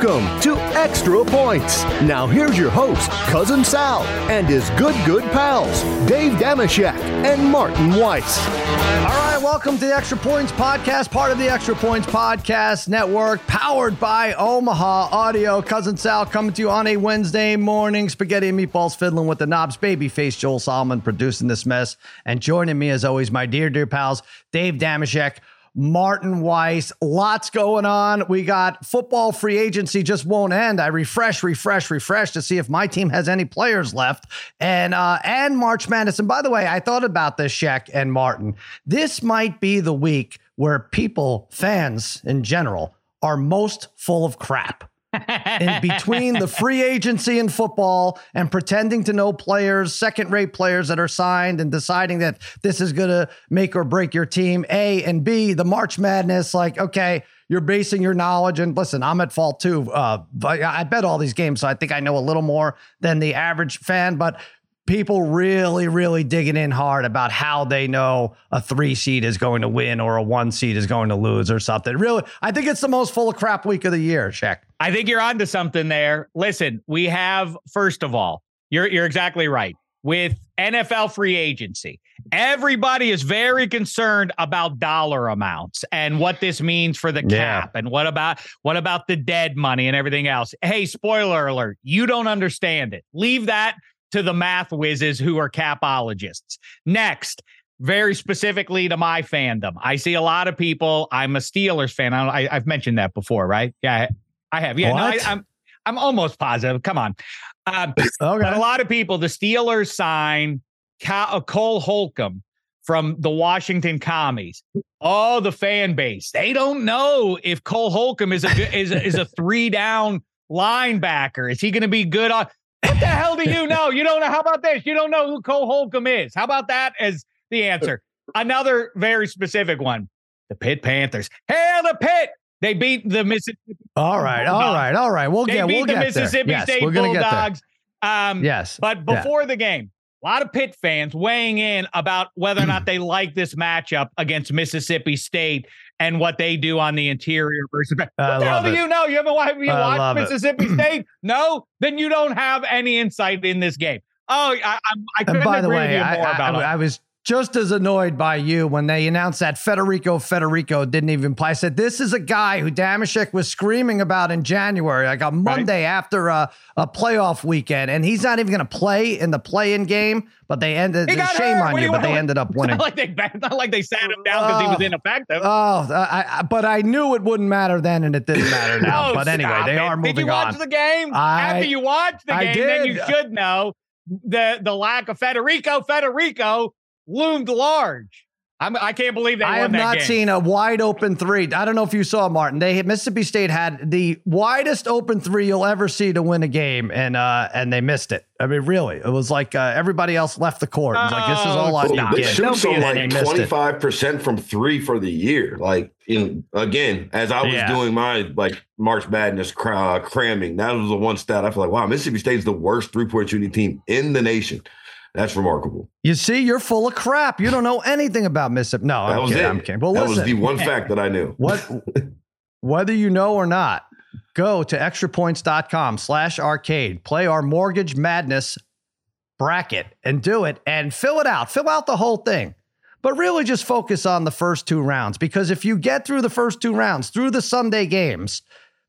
Welcome to Extra Points. Now here's your host, Cousin Sal, and his good, good pals, Dave Dameshek and Martin Weiss. All right, welcome to the Extra Points Podcast, part of the Extra Points Podcast Network, powered by Omaha Audio. Cousin Sal coming to you on a Wednesday morning. Spaghetti and meatballs fiddling with the knobs. Babyface Joel Solomon producing this mess. And joining me, as always, my dear, dear pals, Dave Dameshek. Martin Weiss. Lots going on. We got football free agency just won't end. I refresh, refresh, refresh to see if my team has any players left. And uh and March Madness. And by the way, I thought about this, Shaq and Martin. This might be the week where people, fans in general, are most full of crap in between the free agency in football and pretending to know players, second rate players that are signed and deciding that this is going to make or break your team, A, and B, the March Madness, like, okay, you're basing your knowledge. And listen, I'm at fault too. Uh, I bet all these games, so I think I know a little more than the average fan. But people really, really digging in hard about how they know a three seed is going to win or a one seed is going to lose or something. Really, I think it's the most full of crap week of the year, Shaq. I think you're onto something there. Listen, we have first of all, you're you're exactly right. With NFL free agency, everybody is very concerned about dollar amounts and what this means for the cap yeah. and what about what about the dead money and everything else. Hey, spoiler alert, you don't understand it. Leave that to the math whizzes who are capologists. Next, very specifically to my fandom, I see a lot of people. I'm a Steelers fan. I, have mentioned that before, right? Yeah, I have. Yeah, no, I, am I'm, I'm almost positive. Come on. Um, okay. But a lot of people, the Steelers sign uh, Cole Holcomb from the Washington Commies. Oh, the fan base. They don't know if Cole Holcomb is a is a, is a three down linebacker. Is he going to be good on? What the hell do you know? You don't know. How about this? You don't know who Cole Holcomb is. How about that as the answer? Another very specific one. The Pitt Panthers. Hail the Pit. They beat the Mississippi. All right, all right, all right. We'll they get. Beat we'll the Mississippi there. State yes, Bulldogs. Um, yes, but before yeah. the game, a lot of Pitt fans weighing in about whether or not they like this matchup against Mississippi State and what they do on the interior versus. What I the hell do it. you know? You haven't watched, you watched Mississippi State? No, then you don't have any insight in this game. Oh, I, I, I couldn't by the agree way, with you more I, about I, it. I was just as annoyed by you when they announced that Federiko Federiko didn't even play. I said, This is a guy who Dameshek was screaming about in January, like a Monday right. after a, a playoff weekend, and he's not even going to play in the play in game. But they ended, shame hurt. on you, but they ended up winning. Not like they, not like they sat him down because uh, he was ineffective. Oh, I, but I knew it wouldn't matter then, and it didn't matter now. oh, but anyway, they it. are moving on. Did you watch on. the game? I, After you watch the game, then you should know the the lack of Federiko Federiko loomed large. I'm, I can not believe they. I have not game. seen a wide open three. I don't know if you saw Martin. They Mississippi State had the widest open three you'll ever see to win a game, and uh, and they missed it. I mean, really, it was like uh, everybody else left the court. It was like this is all I need. They shoot some like twenty five percent from three for the year. Like in again, as I was yeah. doing my like March Madness uh, cramming, that was the one stat I feel like wow, Mississippi State is the worst three point shooting team in the nation. That's remarkable. You see, you're full of crap. You don't know anything about Mississippi. No, that I'm was kidding. It. I'm kidding. Well, that listen, was the one fact that I knew. What, whether you know or not, go to extrapoints.com slash arcade, play our mortgage madness bracket and do it and fill it out. Fill out the whole thing. But really just focus on the first two rounds because if you get through the first two rounds, through the Sunday games,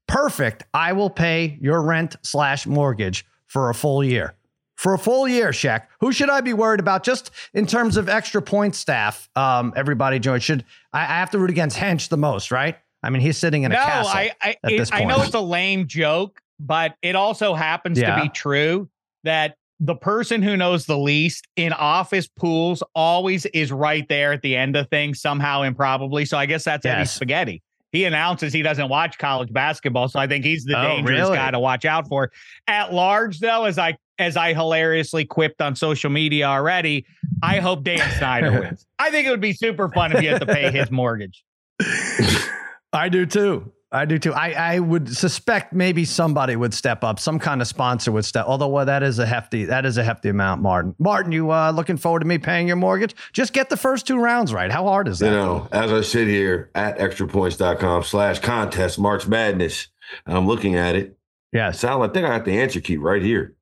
perfect. I will pay your rent slash mortgage for a full year for a full year, Shaq. Who should I be worried about just in terms of extra point staff? Um, everybody join. Should I, I, have to root against Hench the most, right? I mean, he's sitting in a no, castle. I I, it, I know it's a lame joke, but it also happens yeah. to be true that the person who knows the least in office pools always is right there at the end of things, somehow improbably. So I guess that's yes. Eddie Spaghetti he announces he doesn't watch college basketball, so I think he's the oh, dangerous really? guy to watch out for. At large, though, as I as I hilariously quipped on social media already, I hope Dan Snyder wins. I think it would be super fun if he had to pay his mortgage. I do too. I do too. I, I would suspect maybe somebody would step up, some kind of sponsor would step. Although well, that is a hefty that is a hefty amount, Martin. Martin, you uh, looking forward to me paying your mortgage? Just get the first two rounds right. How hard is that? You know, as I sit here at extrapoints.com slash contest March Madness, I'm looking at it. Yeah, Sal, I think I have the answer key right here.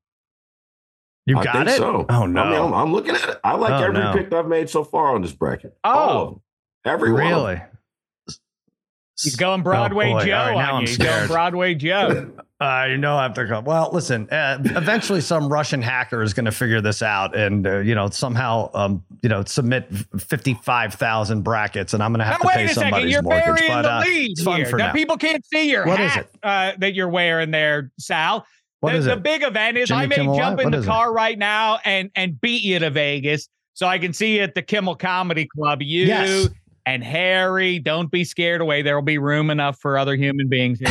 You got I think it. So. Oh no, I mean, I'm, I'm, looking at it. I like oh, every no. pick I've made so far on this bracket. Oh, All of them. Every one really? He's going Broadway Oh. Joe All right, now on I'm you. He's going scared. Broadway Joe. Uh, you know I have to go. Well, listen. Uh, eventually, some Russian hacker is going to figure this out, and uh, you know somehow, um, you know, submit fifty-five thousand brackets, and I'm going to have Now, to wait pay a second. somebody's You're mortgage. burying But the uh, lead it's fun here. for now, now. people can't see your What is hat it? Uh, that you're wearing there, Sal. What the, is the big event is Jimmy I may Kimmel jump Live? in What the is it? car right now and and beat you to Vegas so I can see you at the Kimmel Comedy Club. You Yes. and Harry, don't be scared away. There will be room enough for other human beings here.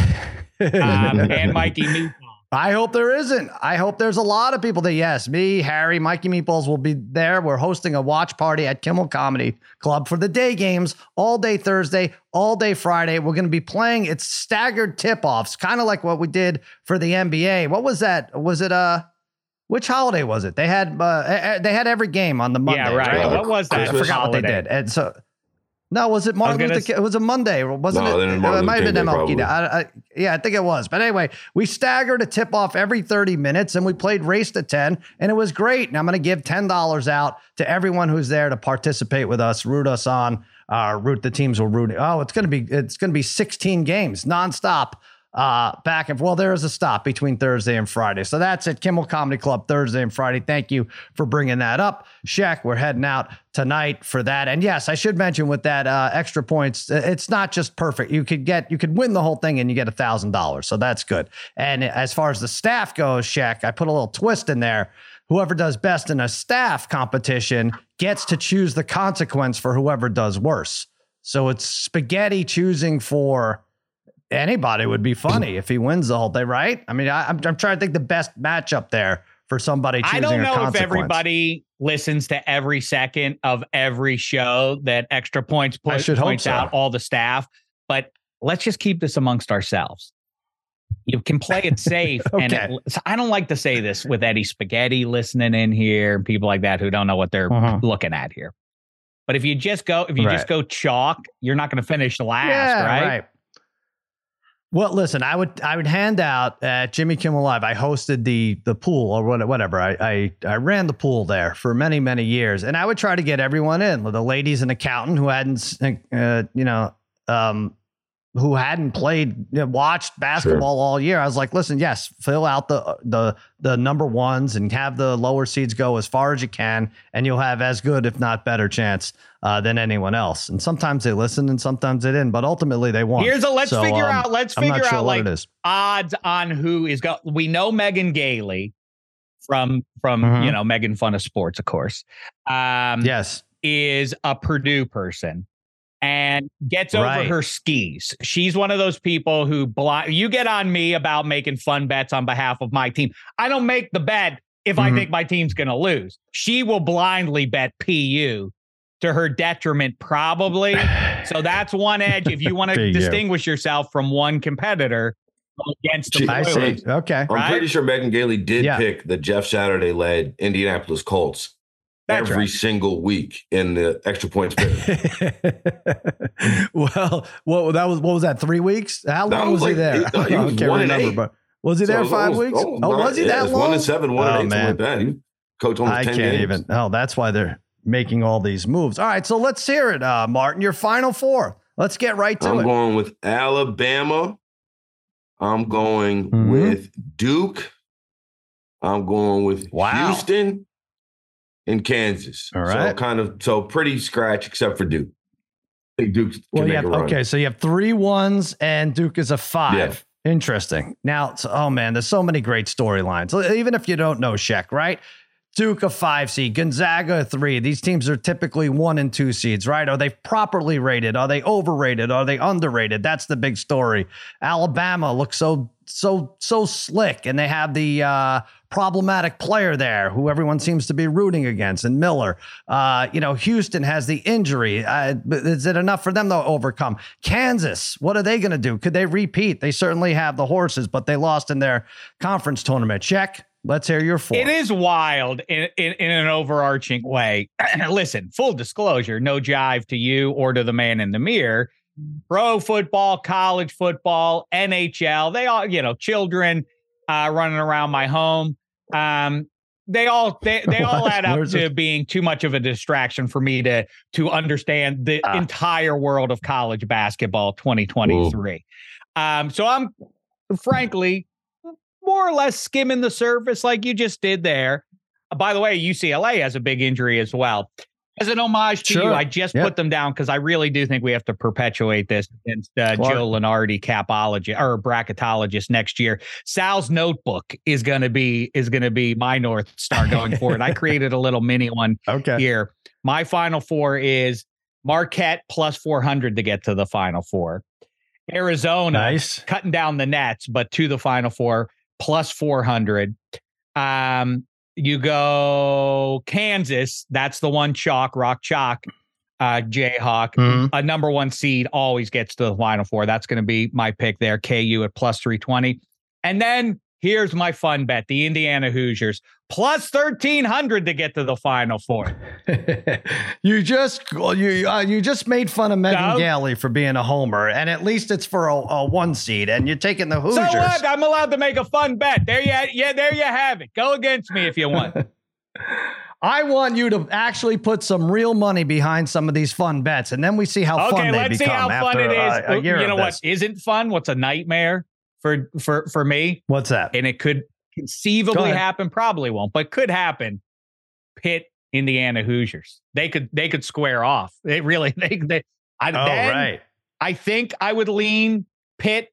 um, and Mikey Meatball. I hope there isn't. I hope there's a lot of people that, yes, me, Harry, Mikey Meatballs will be there. We're hosting a watch party at Kimmel Comedy Club for the day games all day Thursday, all day Friday. We're going to be playing it's staggered tip offs, kind of like what we did for the NBA. What was that? Was it, uh, which holiday was it? They had, uh, they had every game on the Monday. yeah, right. right? What was that? Christmas forgot what they did. And so, no, was it Martin Luther s- King? It was a Monday, wasn't No, it? then Uh, Martin it might have been King Day, MLK I, I, yeah, I think it was. But anyway, we staggered a tip off every 30 minutes and we played race to 10, and it was great. And I'm going to give $10 out to everyone who's there to participate with us, root us on, uh, root the teams will root. Oh, it's going to be it's going to be 16 games nonstop uh, back and well, there is a stop between Thursday and Friday. So that's it. Kimmel Comedy Club Thursday and Friday. Thank you for bringing that up. Shaq, we're heading out tonight for that. And yes, I should mention with that uh, extra points, it's not just perfect. You could get, you could win the whole thing and you get a thousand dollars. So that's good. And as far as the staff goes, Shaq, I put a little twist in there. Whoever does best in a staff competition gets to choose the consequence for whoever does worse. So it's spaghetti choosing for anybody would be funny if he wins the whole thing, right? I mean, I, I'm, I'm trying to think the best matchup there for somebody choosing I don't know if everybody listens to every second of every show that Extra Points put, points so. out all the staff, but let's just keep this amongst ourselves. You can play it safe, and it, so I don't like to say this with Eddie Spaghetti listening in here, and people like that who don't know what they're Mhm. looking at here. But if you just go, if you just go chalk, you're not going to finish last, yeah, right? Well, listen, I would I would hand out at Jimmy Kimmel Live. I hosted the the pool or whatever. I, I I ran the pool there for many many years, and I would try to get everyone in. The ladies and accountant who hadn't uh, you know um, who hadn't played you know, watched basketball all year. I was like, listen, yes, fill out the the the number ones and have the lower seeds go as far as you can, and you'll have as good, if not better, chance uh, than anyone else. And sometimes they listen and sometimes they didn't, but ultimately they won. Here's a let's So, figure um, out. Let's I'm figure sure out like odds on who is go. We know Megan Gailey from from Mhm. you know Megan Fun of Sports, of course. Um, Yes. is a Purdue person and gets Right. over her skis. She's one of those people who blind. You get on me about making fun bets on behalf of my team. I don't make the bet if I Mhm. think my team's going to lose. She will blindly bet PU to her detriment, probably. So that's one edge. If you want to distinguish yourself from one competitor against the She- I Oilers. see. Okay. I'm Right? pretty sure Megan Gailey did Yeah. pick the Jeff Saturday led Indianapolis Colts That's every right. single week in the extra points. pick. well, what that was what was that? Three weeks? How That long was, was he like- there? he- he I was can't one remember, eight. but was he So there it was five almost- weeks? almost Oh, nine- was he yeah, that long? One and seven, one Oh, and eight, something man. like that. He almost I 10 can't games. even. Oh, that's why they're making all these moves. All right, so let's hear it, uh, Martin. Your final four. Let's get right to it. I'm going with Alabama. I'm going Mhm. with Duke. I'm going with Wow. Houston and Kansas. All right. So kind of so pretty scratch except for Duke. I think Duke can well, you make have, a run. okay, so you have three ones and Duke is a five. Interesting. Now, so, oh man, there's so many great storylines. Even if you don't know Sheck, right? Duke a five seed, Gonzaga a three. These teams are typically one and two seeds, right? Are they properly rated? Are they overrated? Are they underrated? That's the big story. Alabama looks so so so slick, and they have the uh, problematic player there who everyone seems to be rooting against, and Miller. Uh, you know, Houston has the injury. Uh, is it enough for them to overcome? Kansas, what are they going to do? Could they repeat? They certainly have the horses, but they lost in their conference tournament. Check. Let's hear your four. It is wild in, in, in an overarching way. Listen, full disclosure, no jive to you or to the man in the mirror. Pro football, college football, NHL, they all, you know, children uh, running around my home. Um, they all they, they all add up to being too much of a distraction for me to to understand the ah. entire world of college basketball 2023. Um, so I'm frankly more or less skimming the surface like you just did there. By the way, UCLA has a big injury as well. As an homage to sure. you, I just yep. put them down because I really do think we have to perpetuate this against uh, Joe Lunardi, capologist or bracketologist next year. Sal's notebook is going to be is going to be my north star going forward. I created a little mini one okay. here. My final four is Marquette plus 400 to get to the final four. Arizona nice. cutting down the nets, but to the final four plus 400. Um, you go Kansas, that's the one chalk, rock chalk, uh, Jayhawk. Mm-hmm. A number one seed always gets to the final four. That's going to be my pick there. KU at plus 320. And then Here's my fun bet: the Indiana Hoosiers plus thirteen hundred to get to the Final Four. you just you uh, you just made fun of Megan no. Gailey for being a homer, and at least it's for a, a, one seed, and you're taking the Hoosiers. So what? I'm allowed to make a fun bet. There you yeah, there you have it. Go against me if you want. I want you to actually put some real money behind some of these fun bets, and then we see how okay, fun they let's become. See how fun it is. A, a you know what isn't fun? What's a nightmare? for for for me. What's that? And it could conceivably happen, probably won't, but could happen. Pitt, Indiana Hoosiers. They could they could square off. They really they they I, oh, right. I think I would lean Pitt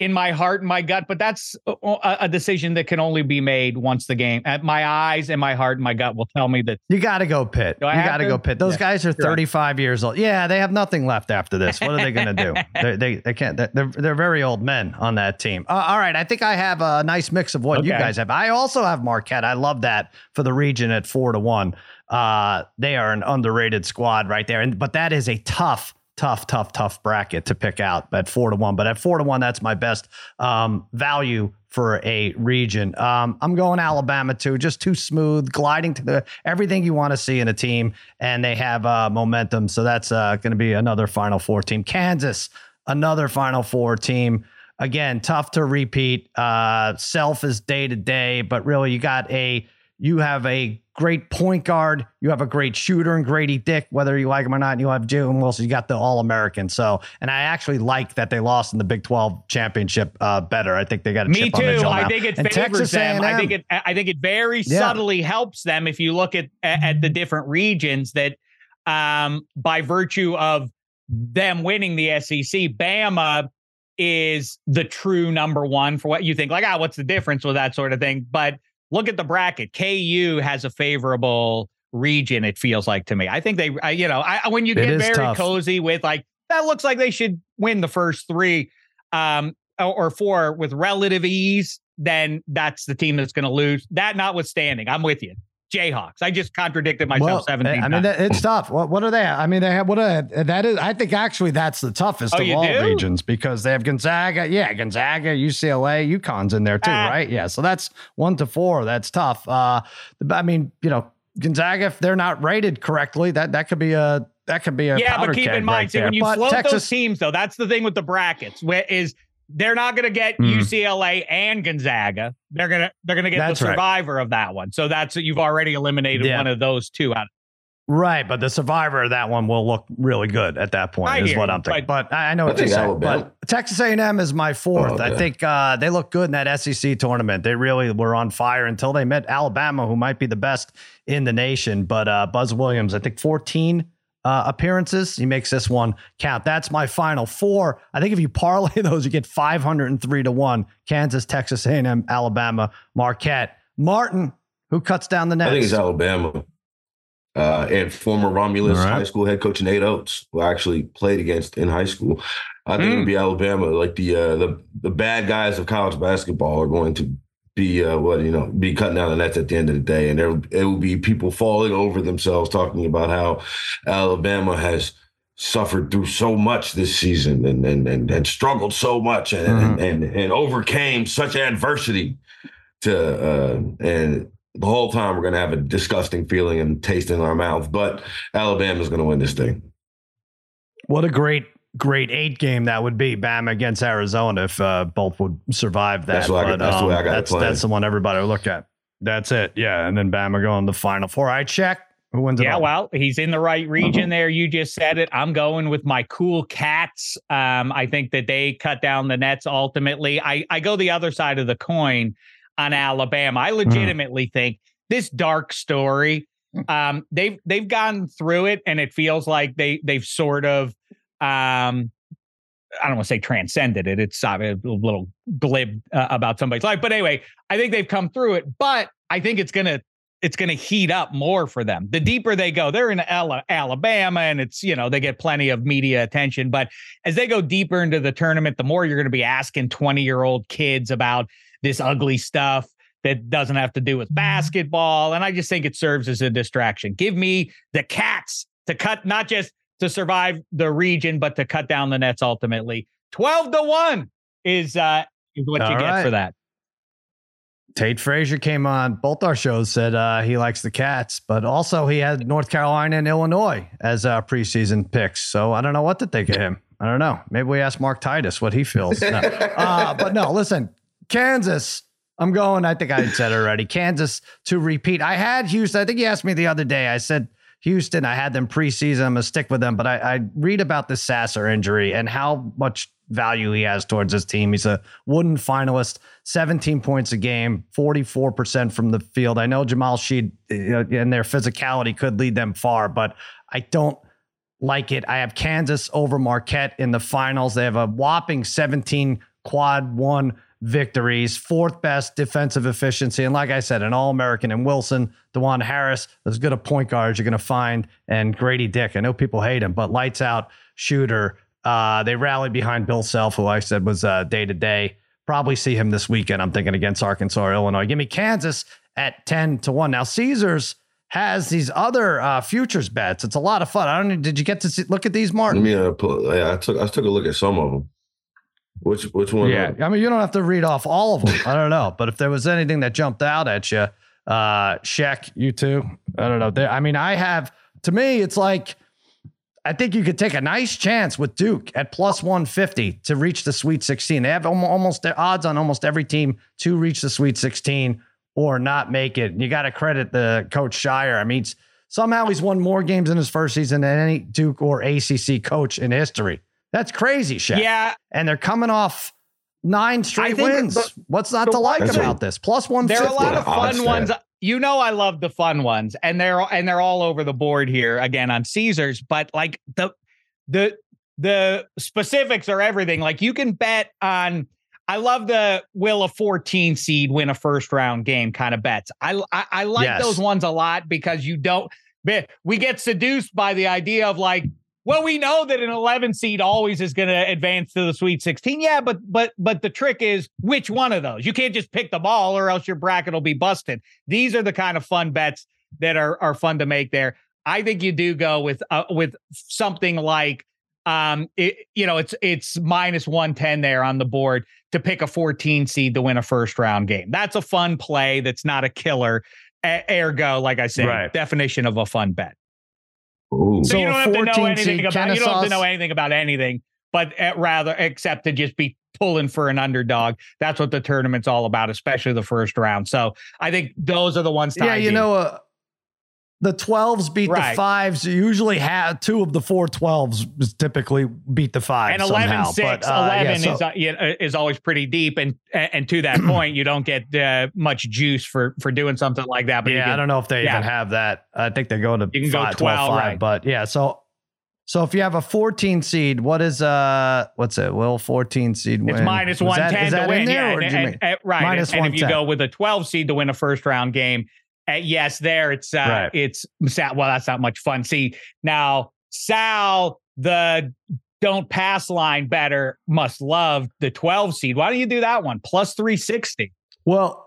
in my heart and my gut, but that's a, a, decision that can only be made once the game. At my eyes and my heart and my gut will tell me that you got to go Pitt. You got to go Pitt. Those yeah, guys are 35 years old. Yeah, they have nothing left after this. What are they going to do? they, they, they can't. They're they're very old men on that team. Uh, all right, I think I have a nice mix of what okay. you guys have. I also have Marquette. I love that for the region at four to one. Uh, they are an underrated squad right there, and but that is a tough tough, tough, tough bracket to pick out at four to one. But at four to one, that's my best um, value for a region. Um, I'm going Alabama too, just too smooth, gliding to the everything you want to see in a team, and they have uh, momentum. So that's uh, going to be another Final Four team. Kansas, another Final Four team. Again, tough to repeat. Uh, self is day to day, but really, you got a you have a great point guard. You have a great shooter and Grady Dick, whether you like him or not. You have Jalen Wilson. You got the All American. So, and I actually like that they lost in the Big Twelve championship uh, better. I think they got a me too. I think it and favors Texas them. A&M. I think it. I think it very yeah. subtly helps them if you look at at the different regions that, um, by virtue of them winning the SEC, Bama is the true number one for what you think. Like, ah, what's the difference with that sort of thing? But look at the bracket. KU has a favorable region. It feels like to me. I think they, I, you know, I, when you get very tough. cozy with like that, looks like they should win the first three um, or four with relative ease. Then that's the team that's going to lose. That notwithstanding, I'm with you. Jayhawks. I just contradicted myself well, 17 I mean, times. it's tough. What, what are they? I mean, they have what are, that is. I think actually that's the toughest oh, of all do? regions because they have Gonzaga. Yeah, Gonzaga, UCLA, UConn's in there too, ah. right? Yeah. So that's one to four. That's tough. Uh, I mean, you know, Gonzaga, if they're not rated correctly, that that could be a that could be a yeah. But keep in mind, right see, when you but float Texas, those teams, though, that's the thing with the brackets. Where is they're not going to get mm. UCLA and Gonzaga. They're gonna they're gonna get that's the survivor right. of that one. So that's you've already eliminated yeah. one of those two out. Right, but the survivor of that one will look really good at that point. I is what I'm thinking. But, but I know what you're saying. But Texas A&M is my fourth. Oh, okay. I think uh, they look good in that SEC tournament. They really were on fire until they met Alabama, who might be the best in the nation. But uh, Buzz Williams, I think 14 uh, appearances. He makes this one count. That's my final four. I think if you parlay those, you get 503 to one. Kansas, Texas A&M, Alabama, Marquette. Martin, who cuts down the net? I think it's Alabama. Uh, and former Romulus right. high school head coach Nate Oats, who I actually played against in high school. I think mm. it'd be Alabama. Like the uh, the the bad guys of college basketball are going to be uh, what you know be cutting down the nets at the end of the day, and there it will be people falling over themselves talking about how Alabama has suffered through so much this season and and and, and struggled so much and, mm-hmm. and, and and overcame such adversity to uh, and the whole time we're going to have a disgusting feeling and taste in our mouth. But Alabama's going to win this thing. What a great, great eight game that would be. Bama against Arizona if uh, both would survive that. That's, but, I, that's um, the way I got that's, that's the one everybody will look at. That's it. Yeah. And then Bama going to the final four. I check. Who wins it? yeah, well, he's in the right region there. You just said it. I'm going with my cool cats. Um, I think that they cut down the nets ultimately. I, I go the other side of the coin on Alabama. I hmm. legitimately mm. think this dark story. Um, they've they've gone through it, and it feels like they they've sort of um, I don't want to say transcended it. It's uh, a little glib uh, about somebody's life, but anyway, I think they've come through it. But I think it's gonna it's gonna heat up more for them. The deeper they go, they're in Alabama, and it's you know they get plenty of media attention. But as they go deeper into the tournament, the more you're going to be asking twenty year old kids about this ugly stuff that doesn't have to do with basketball. And I just think it serves as a distraction. Give me the cats to cut, not just to survive the region, but to cut down the nets ultimately. 12 to 1 is uh is what All you right. get for that. Tate Frazier came on both our shows, said uh, he likes the Cats, but also he had North Carolina and Illinois as uh, preseason picks. So I don't know what to think of him. I don't know. Maybe we ask Mark Titus what he feels. No. uh, but no, listen, Kansas. I'm going. I think I said already. Kansas to repeat. I had Houston. I think you asked me the other day. I said Houston. I had them preseason. I'm gonna stick with them. But I, I read about the Sasser injury and how much value he has towards his team. He's a wooden finalist, 17 points a game, 44% from the field. I know Jamal Shead and uh, their physicality could lead them far, but I don't like it. I have Kansas over Marquette in the finals. They have a whopping 17 quad one victories, fourth best defensive efficiency. And like I said, an All American and Wilson, Dajuan Harris, as good a point guard as you're going to find, and Grady Dick. I know people hate him, but lights out shooter. Uh, they rallied behind Bill Self, who I said was day to day. Probably see him this weekend. I'm thinking against Arkansas or Illinois. Give me Kansas at 10 to 1. Now, Caesars has these other uh, futures bets. It's a lot of fun. I don't. Did you get to see, look at these, Martin? Yeah, I took I took a look at some of them. Which which one? Yeah, I mean, you don't have to read off all of them. I don't know, but if there was anything that jumped out at you, uh, Sheck, you too. I don't know. I mean, I have. To me, it's like I think you could take a nice chance with Duke at plus 150 to reach the Sweet 16. They have almost their odds on almost every team to reach the Sweet 16 or not make it. And You got to credit the coach Scheyer. I mean, somehow he's won more games in his first season than any Duke or ACC coach in history. That's crazy, Shaq. Yeah. And they're coming off nine straight wins. The, What's not to like about this? Plus one. There are a lot of fun ones. You know, I love the fun ones, and they're and they're all over the board here again on Caesars. But like the the the specifics are everything. Like you can bet on. I love the will a 14 seed win a first round game kind of bets. I I, I like yes. those ones a lot because you don't. We get seduced by the idea of like well, we know that an 11 seed always is going to advance to the Sweet 16. Yeah, but but but the trick is which one of those. You can't just pick the ball, or else your bracket will be busted. These are the kind of fun bets that are are fun to make there. I think you do go with uh, with something like um it, you know it's it's minus 110 there on the board to pick a 14 seed to win a first round game. That's a fun play. That's not a killer. Ergo, like I said, right. definition of a fun bet. Ooh. So, you don't have to know anything about you don't have to know anything about anything, but uh, rather except to just be pulling for an underdog. That's what the tournament's all about, especially the first round. So I think those are the ones. yeah, you know, uh, the 12s beat right. the fives. Usually have two of the four 12s typically beat the five. And 11 somehow. 6, but, uh, 11 yeah, so, is, uh, is always pretty deep. And and to that point, you don't get uh, much juice for for doing something like that. But yeah, can, I don't know if they yeah. even have that. I think they go to you can five, go 12, 12 5, right. But yeah, so so if you have a 14 seed, what is uh what's it? Will 14 seed win? It's minus 110 that, to win. Yeah, and, and, and, right. Minus and, and if you go with a 12 seed to win a first round game, uh, yes, there it's uh, right. it's Sal. Well, that's not much fun. See now, Sal, the don't pass line better must love the 12 seed. Why don't you do that one plus 360? Well,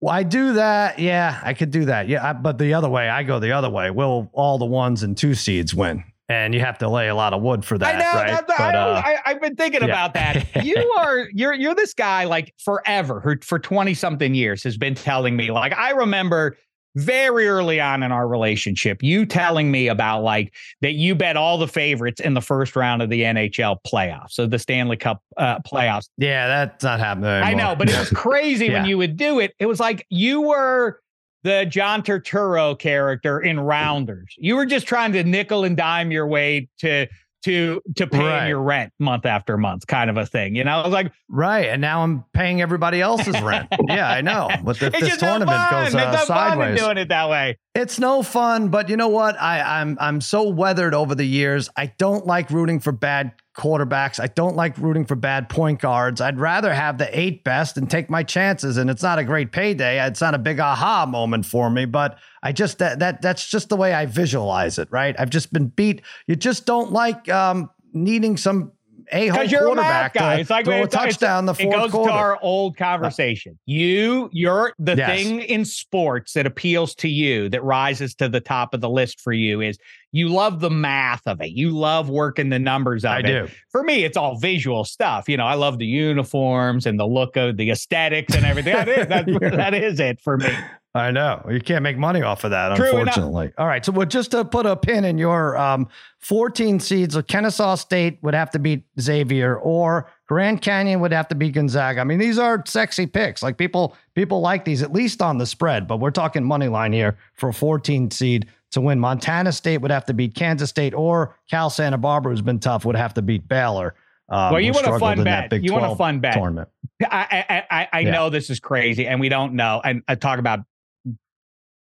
Well, I do that. Yeah, I could do that. Yeah, I, but the other way, I go the other way. Will all the ones and two seeds win? And you have to lay a lot of wood for that. I know. Right? But, uh, I, have been thinking yeah. about that. You are you're you're this guy like forever who for twenty something years has been telling me like I remember very early on in our relationship, you telling me about like that you bet all the favorites in the first round of the NHL playoffs, so the Stanley Cup uh, playoffs. Yeah, that's not happening. Anymore. I know, but it was crazy yeah. when you would do it. It was like you were the John Turturro character in Rounders. You were just trying to nickel and dime your way to to to pay right. your rent month after month, kind of a thing. You know, I was like, right. And now I'm paying everybody else's rent. yeah, I know. But if this tournament no goes uh, it's sideways, doing it that way. It's no fun. But you know what? I, I'm I'm so weathered over the years. I don't like rooting for bad quarterbacks. I don't like rooting for bad point guards. I'd rather have the eight best and take my chances. And it's not a great payday. It's not a big aha moment for me, but I just that that that's just the way I visualize it, right? I've just been beat. You just don't like um, needing some a hole quarterback guy. To it's like throw a touchdown the fourth It goes quarter. to our old conversation. You, you're the yes. thing in sports that appeals to you, that rises to the top of the list for you is you love the math of it. You love working the numbers of I it. do. For me, it's all visual stuff. You know, I love the uniforms and the look of the aesthetics and everything. that, is, that, that is it for me. I know you can't make money off of that, True unfortunately. Enough. All right, so well, just to put a pin in your um, 14 seeds, Kennesaw State would have to beat Xavier, or Grand Canyon would have to beat Gonzaga. I mean, these are sexy picks. Like people, people like these at least on the spread, but we're talking money line here for a 14 seed to win. Montana State would have to beat Kansas State, or Cal Santa Barbara, who's been tough, would have to beat Baylor. Um, well, you want a fun bet. You want a fun bet. Tournament. I I I, I yeah. know this is crazy, and we don't know. And I talk about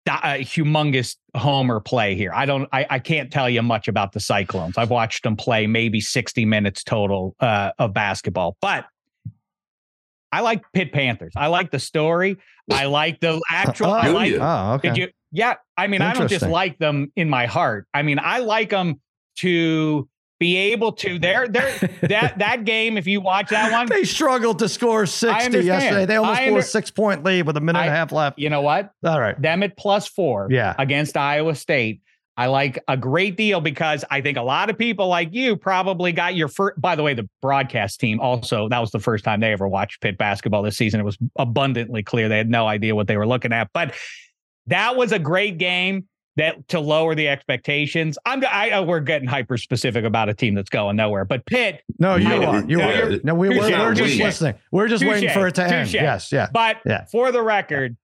a humongous homer play here. I don't, I, I can't tell you much about the Cyclones. I've watched them play maybe 60 minutes total uh, of basketball, but I like Pitt Panthers. I like the story. I like the actual. Oh, I like, oh okay. You, yeah. I mean, I don't just like them in my heart. I mean, I like them to be able to. They're they're that that game if you watch that one they struggled to score 60 yesterday. They almost under, scored a six point lead with a minute I, and a half left. you know what? All right. Them at plus four yeah. against iowa state. I like a great deal because i think a lot of people like you probably got your first by the way the broadcast team also that was the first time they ever watched Pitt basketball this season. It was abundantly clear. They had no idea what they were looking at. But that was a great game that to lower the expectations. I'm I, uh, we're getting hyper specific about a team that's going nowhere, but Pitt. No, you are. You are. No, we, are we're just listening. We're just Touché. waiting for it to end. Yes, yeah. But yeah. for the record,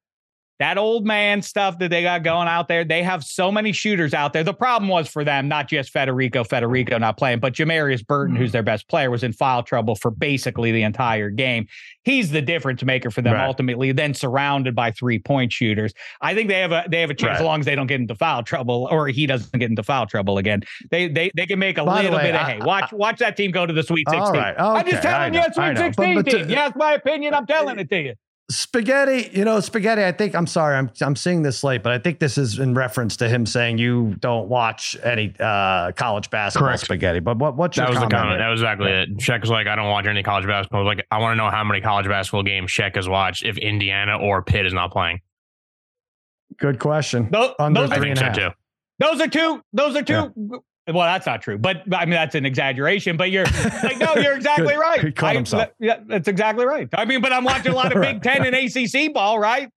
that old man stuff that they got going out there, they have so many shooters out there. The problem was for them, not just Federiko, Federiko not playing, but Jamarius Burton, who's mm-hmm. their best player, was in foul trouble for basically the entire game. He's the difference maker for them right. ultimately, then surrounded by three point shooters. I think they have a they have a chance right. as long as they don't get into foul trouble or he doesn't get into foul trouble again. They they they can make a By little way, bit of hey, watch I, watch that team go to the Sweet 16. okay, I'm just telling you, Sweet 16 but, but team. To, yes, my opinion, I'm telling it to you. Spaghetti, you know, spaghetti. I think I'm sorry, I'm I'm seeing this late, but I think this is in reference to him saying you don't watch any uh, college basketball. Correct. Spaghetti, but what what's that was comment the comment? That was exactly yeah. it. Sheck was like, I don't watch any college basketball. I was like, I want to know how many college basketball games Sheck has watched if Indiana or Pitt is not playing. Good question. Those, Under three and a half. Too. Those are two. Those are two. Yeah. Well, that's not true, but I mean that's an exaggeration. But you're like, no, you're exactly right. He caught I, himself. That, yeah, that's exactly right. I mean, but I'm watching a lot of Big Ten and ACC ball, right?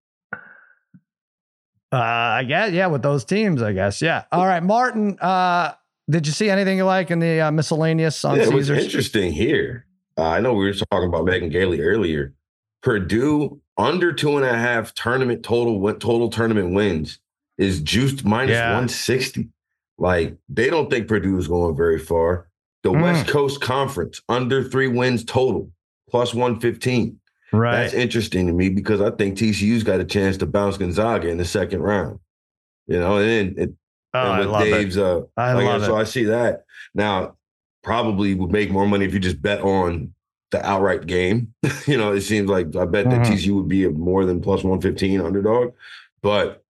Uh, I guess, yeah, with those teams, I guess, yeah. All right, Martin. Uh, did you see anything you like in the uh, miscellaneous on yeah, Caesars? It was interesting here. Uh, I know we were talking about Megan Gailey earlier. Purdue under two and a half tournament total total tournament wins is juiced minus yeah. 160. Like they don't think Purdue is going very far. The mm. West Coast Conference under three wins total, plus 115. Right. That's interesting to me because I think TCU's got a chance to bounce Gonzaga in the second round. You know, and then it, oh, and with I love Dave's, it. uh, I like, love so it. I see that. Now, probably would make more money if you just bet on the outright game. you know, it seems like I bet mm-hmm. that TCU would be a more than plus 115 underdog. But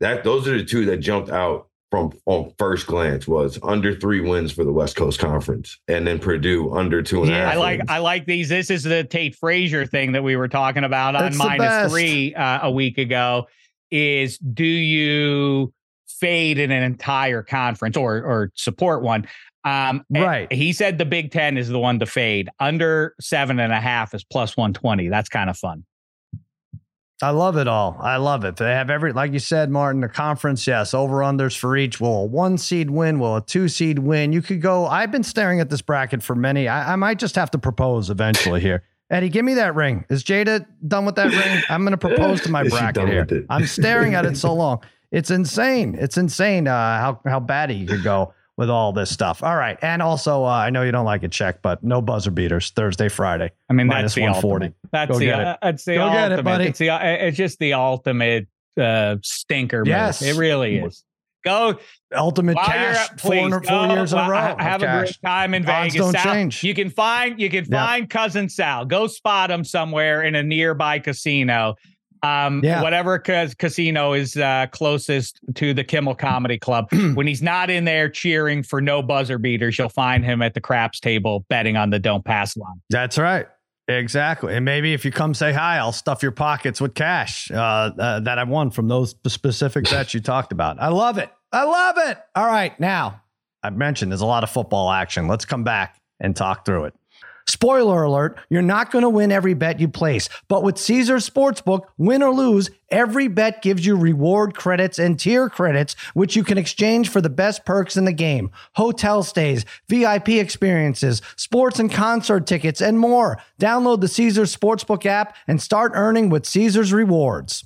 that those are the two that jumped out from on first glance was under three wins for the West Coast Conference, and then Purdue under two and a half. I like wins. I like these. This is the Tate Frazier thing that we were talking about on minus best. three uh, a week ago. Is do you fade in an entire conference or or support one? Um, Right. He said the Big Ten is the one to fade. Under seven and a half is plus one twenty. That's kind of fun. I love it all. I love it. They have every, like you said, Martin, the conference, yes, over unders for each. Will a one seed win? Will a two seed win? You could go. I've been staring at this bracket for many. I, I might just have to propose eventually here. Eddie, give me that ring. Is Jada done with that ring? I'm going to propose to my bracket here. I'm staring at it so long. It's insane. It's insane uh, how how bad he could go with all this stuff. All right, and also uh, I know you don't like it, check, but no buzzer beaters Thursday, Friday. I mean, that's 140. That's Go the get it. uh, that's the Go get it, buddy. It's the uh, it's just the ultimate uh, stinker. move. Yes. it really is. Go Ultimate While you're cash at- four, please, four go, years in a row. ha- Have a cash. great time in Odds Vegas. don't Sal, change. You can find you can Yeah. find cousin Sal. Go spot him somewhere in a nearby casino. Um, Yeah. whatever ca- casino is uh, closest to the Kimmel Comedy Club. when he's not in there cheering for no buzzer beaters, you'll find him at the craps table betting on the don't pass line. That's right. Exactly. And maybe if you come say hi, I'll stuff your pockets with cash uh, uh, that I won from those specific bets you talked about. I love it. I love it. All right. Now, I mentioned there's a lot of football action. Let's come back and talk through it. Spoiler alert, you're not going to win every bet you place, but with Caesars Sportsbook, win or lose, every bet gives you reward credits and tier credits, which you can exchange for the best perks in the game hotel stays, VIP experiences, sports and concert tickets, and more. Download the Caesars Sportsbook app and start earning with Caesar's rewards.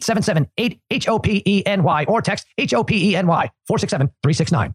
877 8 H O P E N Y or text H O P E N Y 467 369.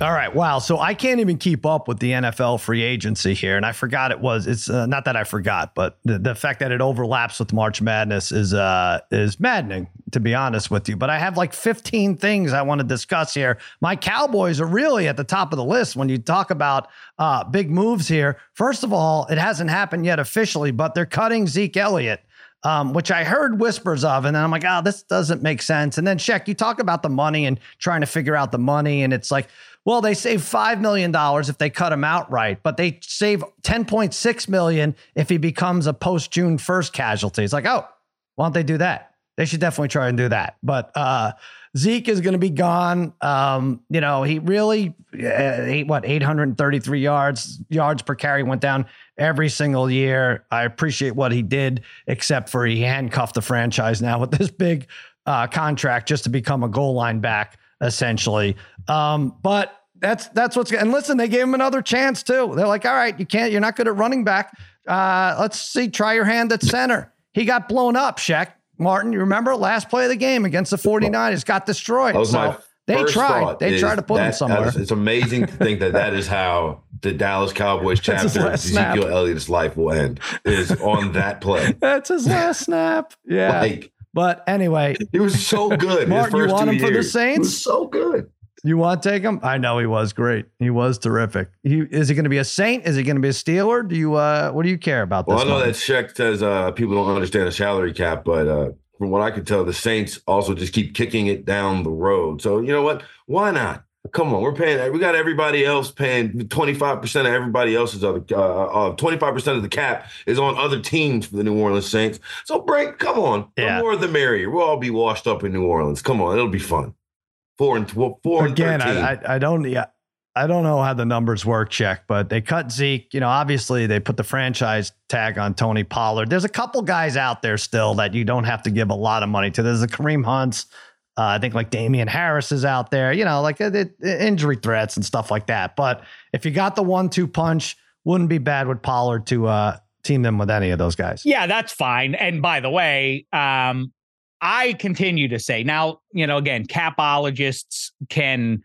All right. Wow. So I can't even keep up with the NFL free agency here. And I forgot it was, it's uh, not that I forgot, but the, the fact that it overlaps with March Madness is, uh, is maddening, to be honest with you. But I have like 15 things I want to discuss here. My Cowboys are really at the top of the list when you talk about uh, big moves here. First of all, it hasn't happened yet officially, but they're cutting Zeke Elliott. Um, which I heard whispers of, and then I'm like, oh, this doesn't make sense. And then check, you talk about the money and trying to figure out the money, and it's like, well, they save five million dollars if they cut him outright, but they save ten point six million if he becomes a post June first casualty. It's like, oh, why don't they do that? They should definitely try and do that. But uh, Zeke is going to be gone. Um, you know, he really, uh, eight, what, 833 yards, yards per carry went down every single year. I appreciate what he did, except for he handcuffed the franchise now with this big uh, contract just to become a goal line back, essentially. Um, but that's that's what's and listen, they gave him another chance too. They're like, all right, you can't, you're not good at running back. Uh, let's see, try your hand at center. He got blown up, Sheck. Martin, you remember last play of the game against the 49ers got destroyed. So they tried. They tried to put that, him somewhere. It's amazing to think that that is how the Dallas Cowboys chapter of Ezekiel Elliott's life will end. Is on that play. That's his last snap. Yeah. Like, but anyway, he was so good. Martin, you want him years. for the Saints? so good. You want to take him? I know he was great. He was terrific. He is he going to be a Saint? Is he going to be a Steeler? Do you uh what do you care about well, this? Well, I know that Sheck says uh people don't understand the salary cap, but uh from what I can tell, the Saints also just keep kicking it down the road. So you know what? Why not? Come on, we're paying. We got everybody else paying twenty five percent of everybody else's other uh, twenty five percent of the cap is on other teams for the New Orleans Saints. So break, come on, yeah. the more the merrier. We'll all be washed up in New Orleans. Come on, it'll be fun. Four and four again. And I, I, I don't. Yeah, I don't know how the numbers work, check, but they cut Zeke. You know, obviously they put the franchise tag on Tony Pollard. There's a couple guys out there still that you don't have to give a lot of money to. There's a Kareem Hunts. Uh, I think like Damien Harris is out there, you know, like uh, injury threats and stuff like that. But if you got the one two punch, wouldn't be bad with Pollard to uh, team them with any of those guys. Yeah, that's fine. And by the way, um, I continue to say now, you know, again, capologists can,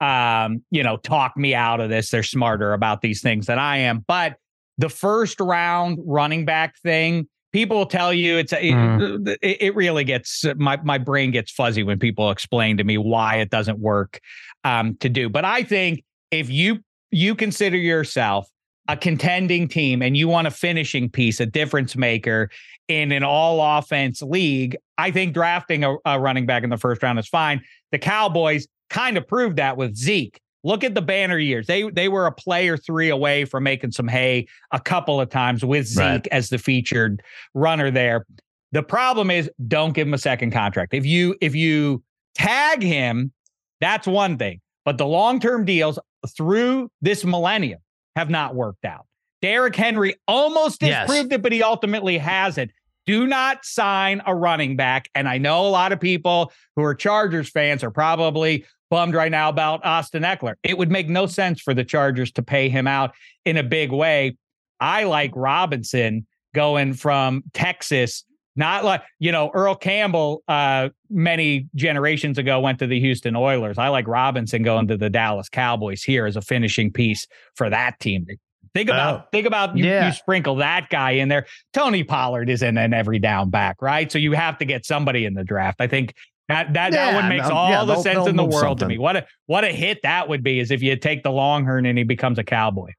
um, you know, talk me out of this. They're smarter about these things than I am. But the first round running back thing, people tell you it's mm. it, it, really gets my my brain gets fuzzy when people explain to me why it doesn't work um, to do. But I think if you you consider yourself a contending team and you want a finishing piece, a difference maker in an all offense league, I think drafting a, a, running back in the first round is fine. The Cowboys kind of proved that with Zeke. Look at the banner years. They they were a player three away from making some hay a couple of times with Zeke right. as the featured runner there. The problem is don't give him a second contract. If you if you tag him, that's one thing. But the long-term deals through this millennium have not worked out. Derrick Henry almost disproved yes. it, but he ultimately has it. Do not sign a running back. And I know a lot of people who are Chargers fans are probably bummed right now about Austin Ekeler. It would make no sense for the Chargers to pay him out in a big way. I like Robinson going from Texas, not like, you know, Earl Campbell uh, many generations ago went to the Houston Oilers. I like Robinson going to the Dallas Cowboys here as a finishing piece for that team Think about oh, think about you, yeah. you sprinkle that guy in there. Tony Pollard isn't an every down back, right? So you have to get somebody in the draft. I think that that, yeah, that one makes no, all yeah, the sense in the world something. to me. What a what a hit that would be is if you take the Longhorn and he becomes a cowboy.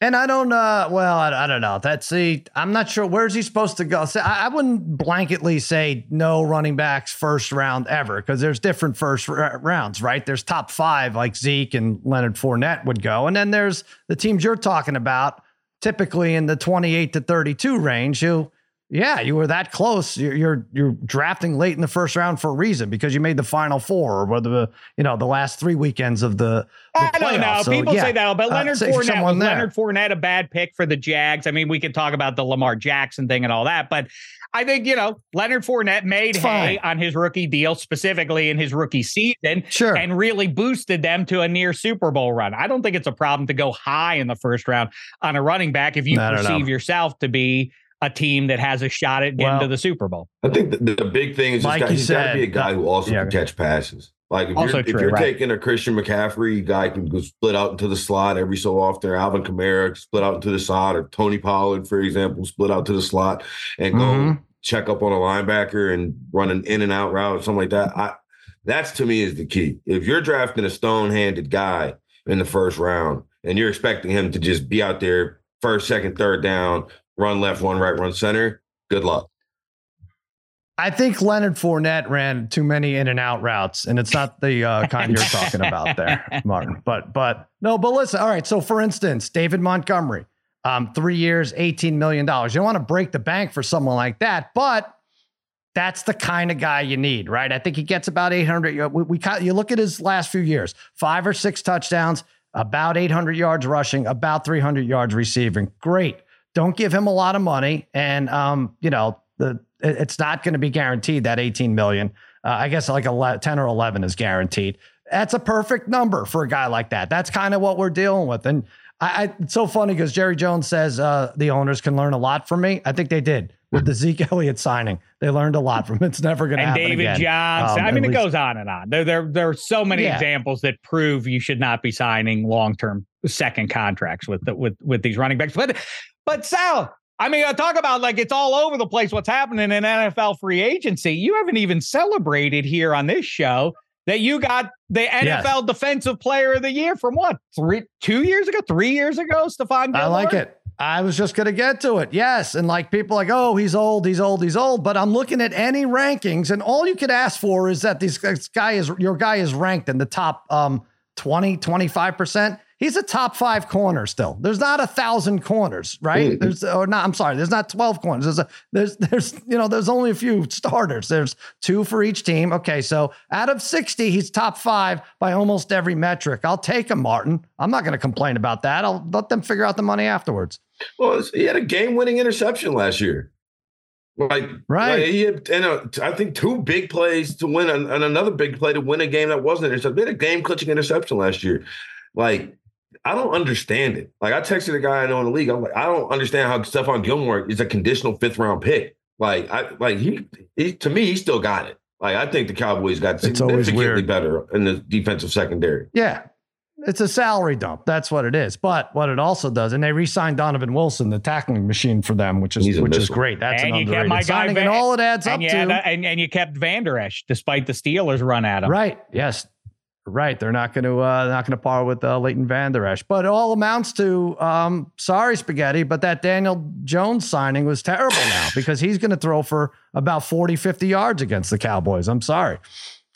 And I don't, uh, well, I, I don't know. That's see, I'm not sure where's he supposed to go. So I, I wouldn't blanketly say no running backs first round ever because there's different first r- rounds, right? There's top five like Zeke and Leonard Fournette would go, and then there's the teams you're talking about, typically in the 28 to 32 range, who yeah, you were that close. You're, you're, you're drafting late in the first round for a reason because you made the final four or whether the you know the last three weekends of the. the I don't know. So, People yeah, say that, but uh, Leonard uh, Fournette was Leonard Fournette a bad pick for the Jags. I mean, we could talk about the Lamar Jackson thing and all that, but I think you know Leonard Fournette made hay on his rookie deal, specifically in his rookie season, sure. and really boosted them to a near Super Bowl run. I don't think it's a problem to go high in the first round on a running back if you perceive yourself to be a team that has a shot at getting well, to the Super Bowl. I think the, the big thing is like he's got to be a guy who also yeah. can catch passes. Like if also you're, true, if you're right. taking a Christian McCaffrey, guy can go split out into the slot every so often. Alvin Kamara split out into the slot, or Tony Pollard, for example, split out to the slot and go mm-hmm. check up on a linebacker and run an in and out route or something like that. I, that's to me is the key. If you're drafting a stone handed guy in the first round and you're expecting him to just be out there first, second, third down, run left, one right, run center. Good luck. I think Leonard Fournette ran too many in and out routes, and it's not the uh, kind you're talking about there, Martin. But but no, but listen. All right. So for instance, David Montgomery, um, three years, eighteen million dollars. You don't want to break the bank for someone like that, but That's the kind of guy you need, right? I think he gets about 800. We, we you look at his last few years, five or six touchdowns, about 800 yards rushing, about 300 yards receiving. Great. Don't give him a lot of money, and um, you know the it's not going to be guaranteed that 18 million. Uh, I guess like 11, 10 or 11 is guaranteed. That's a perfect number for a guy like that. That's kind of what we're dealing with. And I, I it's so funny because Jerry Jones says uh, the owners can learn a lot from me. I think they did with the Zeke Elliott signing. They learned a lot from it. It's never going to happen David again. Johnson. Um, I mean, it least, goes on and on. There, there, there are so many yeah. examples that prove you should not be signing long term second contracts with the, with with these running backs. But but Sal, I mean, I talk about like it's all over the place what's happening in NFL free agency. You haven't even celebrated here on this show that you got the NFL yes. Defensive Player of the Year from what three, two years ago, three years ago, Stephon. I like it. I was just going to get to it. Yes. And like people like, oh, he's old, he's old, he's old. But I'm looking at any rankings, and all you could ask for is that this guy is your guy is ranked in the top um 20, 25%. He's a top five corner still. There's not a thousand corners, right? Mm-hmm. There's or not. I'm sorry. There's not 12 corners. There's a there's there's you know there's only a few starters. There's two for each team. Okay, so out of 60, he's top five by almost every metric. I'll take him, Martin. I'm not going to complain about that. I'll let them figure out the money afterwards. Well, he had a game-winning interception last year. Like right, like he had, and a, I think two big plays to win, and, another big play to win a game that wasn't interception. He had a game-clinching interception last year. Like I don't understand it. Like I texted a guy I know in the league. I'm like, I don't understand how Stephon Gilmore is a conditional fifth round pick. Like I like he, he to me he still got it. Like I think the Cowboys got significantly better in the defensive secondary. Yeah. It's a salary dump. That's what it is. But what it also does, and they re-signed Donovan Wilson, the tackling machine for them, which is which is great. That's and an you underrated signing, Van, and all it adds up to. and, and you kept Vander Esch despite the Steelers run at him. Right. Yes. Right, they're not going to uh, not going to par with uh, Leighton Vander Esch, but it all amounts to um, sorry, spaghetti. But that Daniel Jones signing was terrible now because he's going to throw for about 40, 50 yards against the Cowboys. I'm sorry.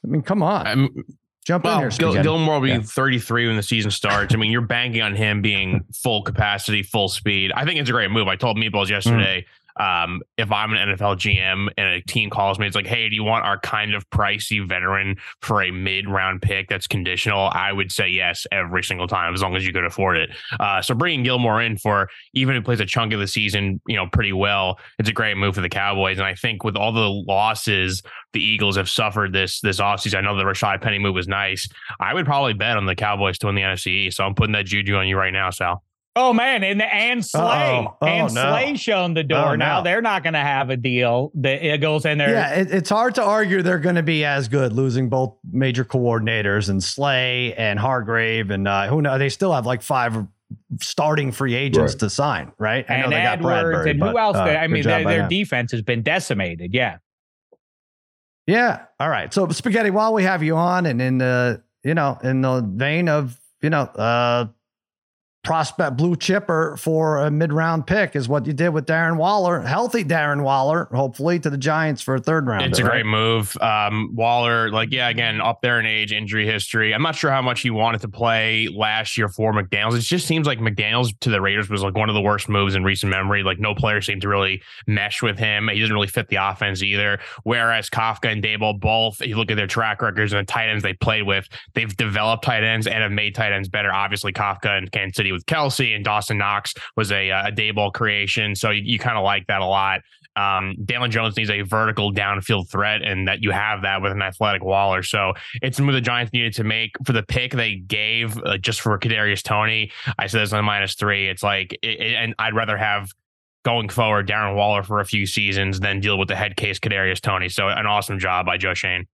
I mean, come on. I'm, Jump well, in here. Gil- Gilmore will be yeah. 33 when the season starts. I mean, you're banking on him being full capacity, full speed. I think it's a great move. I told Meatballs yesterday. Mm um, if I'm an NFL GM and a team calls me, it's like, hey, do you want our kind of pricey veteran for a mid round pick that's conditional? I would say yes every single time as long as you could afford it. Uh, so bringing Gilmore in for even if he plays a chunk of the season, you know, pretty well, it's a great move for the Cowboys. And I think with all the losses the Eagles have suffered this this offseason, I know the Rashaad Penny move was nice. I would probably bet on the Cowboys to win the NFC. So I'm putting that juju on you right now, Sal. Oh man, and and Slay oh, and no. Slay shown the door. Oh, now they're not going to have a deal. The Eagles and their yeah, it, it's hard to argue they're going to be as good losing both major coordinators and Slay and Hargrave and uh, who know they still have like five starting free agents right. to sign, right? I and know they Edwards got Bradbury, and who else? Uh, I mean, their, their defense has been decimated. Yeah, yeah. All right. So spaghetti, while we have you on, and in the you know in the vein of you know. uh prospect blue chipper for a mid round pick is what you did with Darren Waller, healthy Darren Waller, hopefully to the Giants for a third round. It's a right? great move. Um, Waller, like, yeah, again, up there in age, injury history. I'm not sure how much he wanted to play last year for McDaniels. It just seems like McDaniels to the Raiders was like one of the worst moves in recent memory. Like, no player seemed to really mesh with him. He doesn't really fit the offense either. Whereas Kafka and Daboll both, you look at their track records and the tight ends they played with, they've developed tight ends and have made tight ends better. Obviously, Kafka and Kansas City with Kelce and Dawson Knox was a, uh, a Daboll creation. So you, you kind of like that a lot. Um, Daniel Jones needs a vertical downfield threat, and that you have that with an athletic Waller. So it's move the Giants needed to make for the pick they gave uh, just for Kadarius Toney. I said this on minus three. It's like, it, it, and I'd rather have going forward Darren Waller for a few seasons than deal with the head case Kadarius Toney. So an awesome job by Joe Schoen.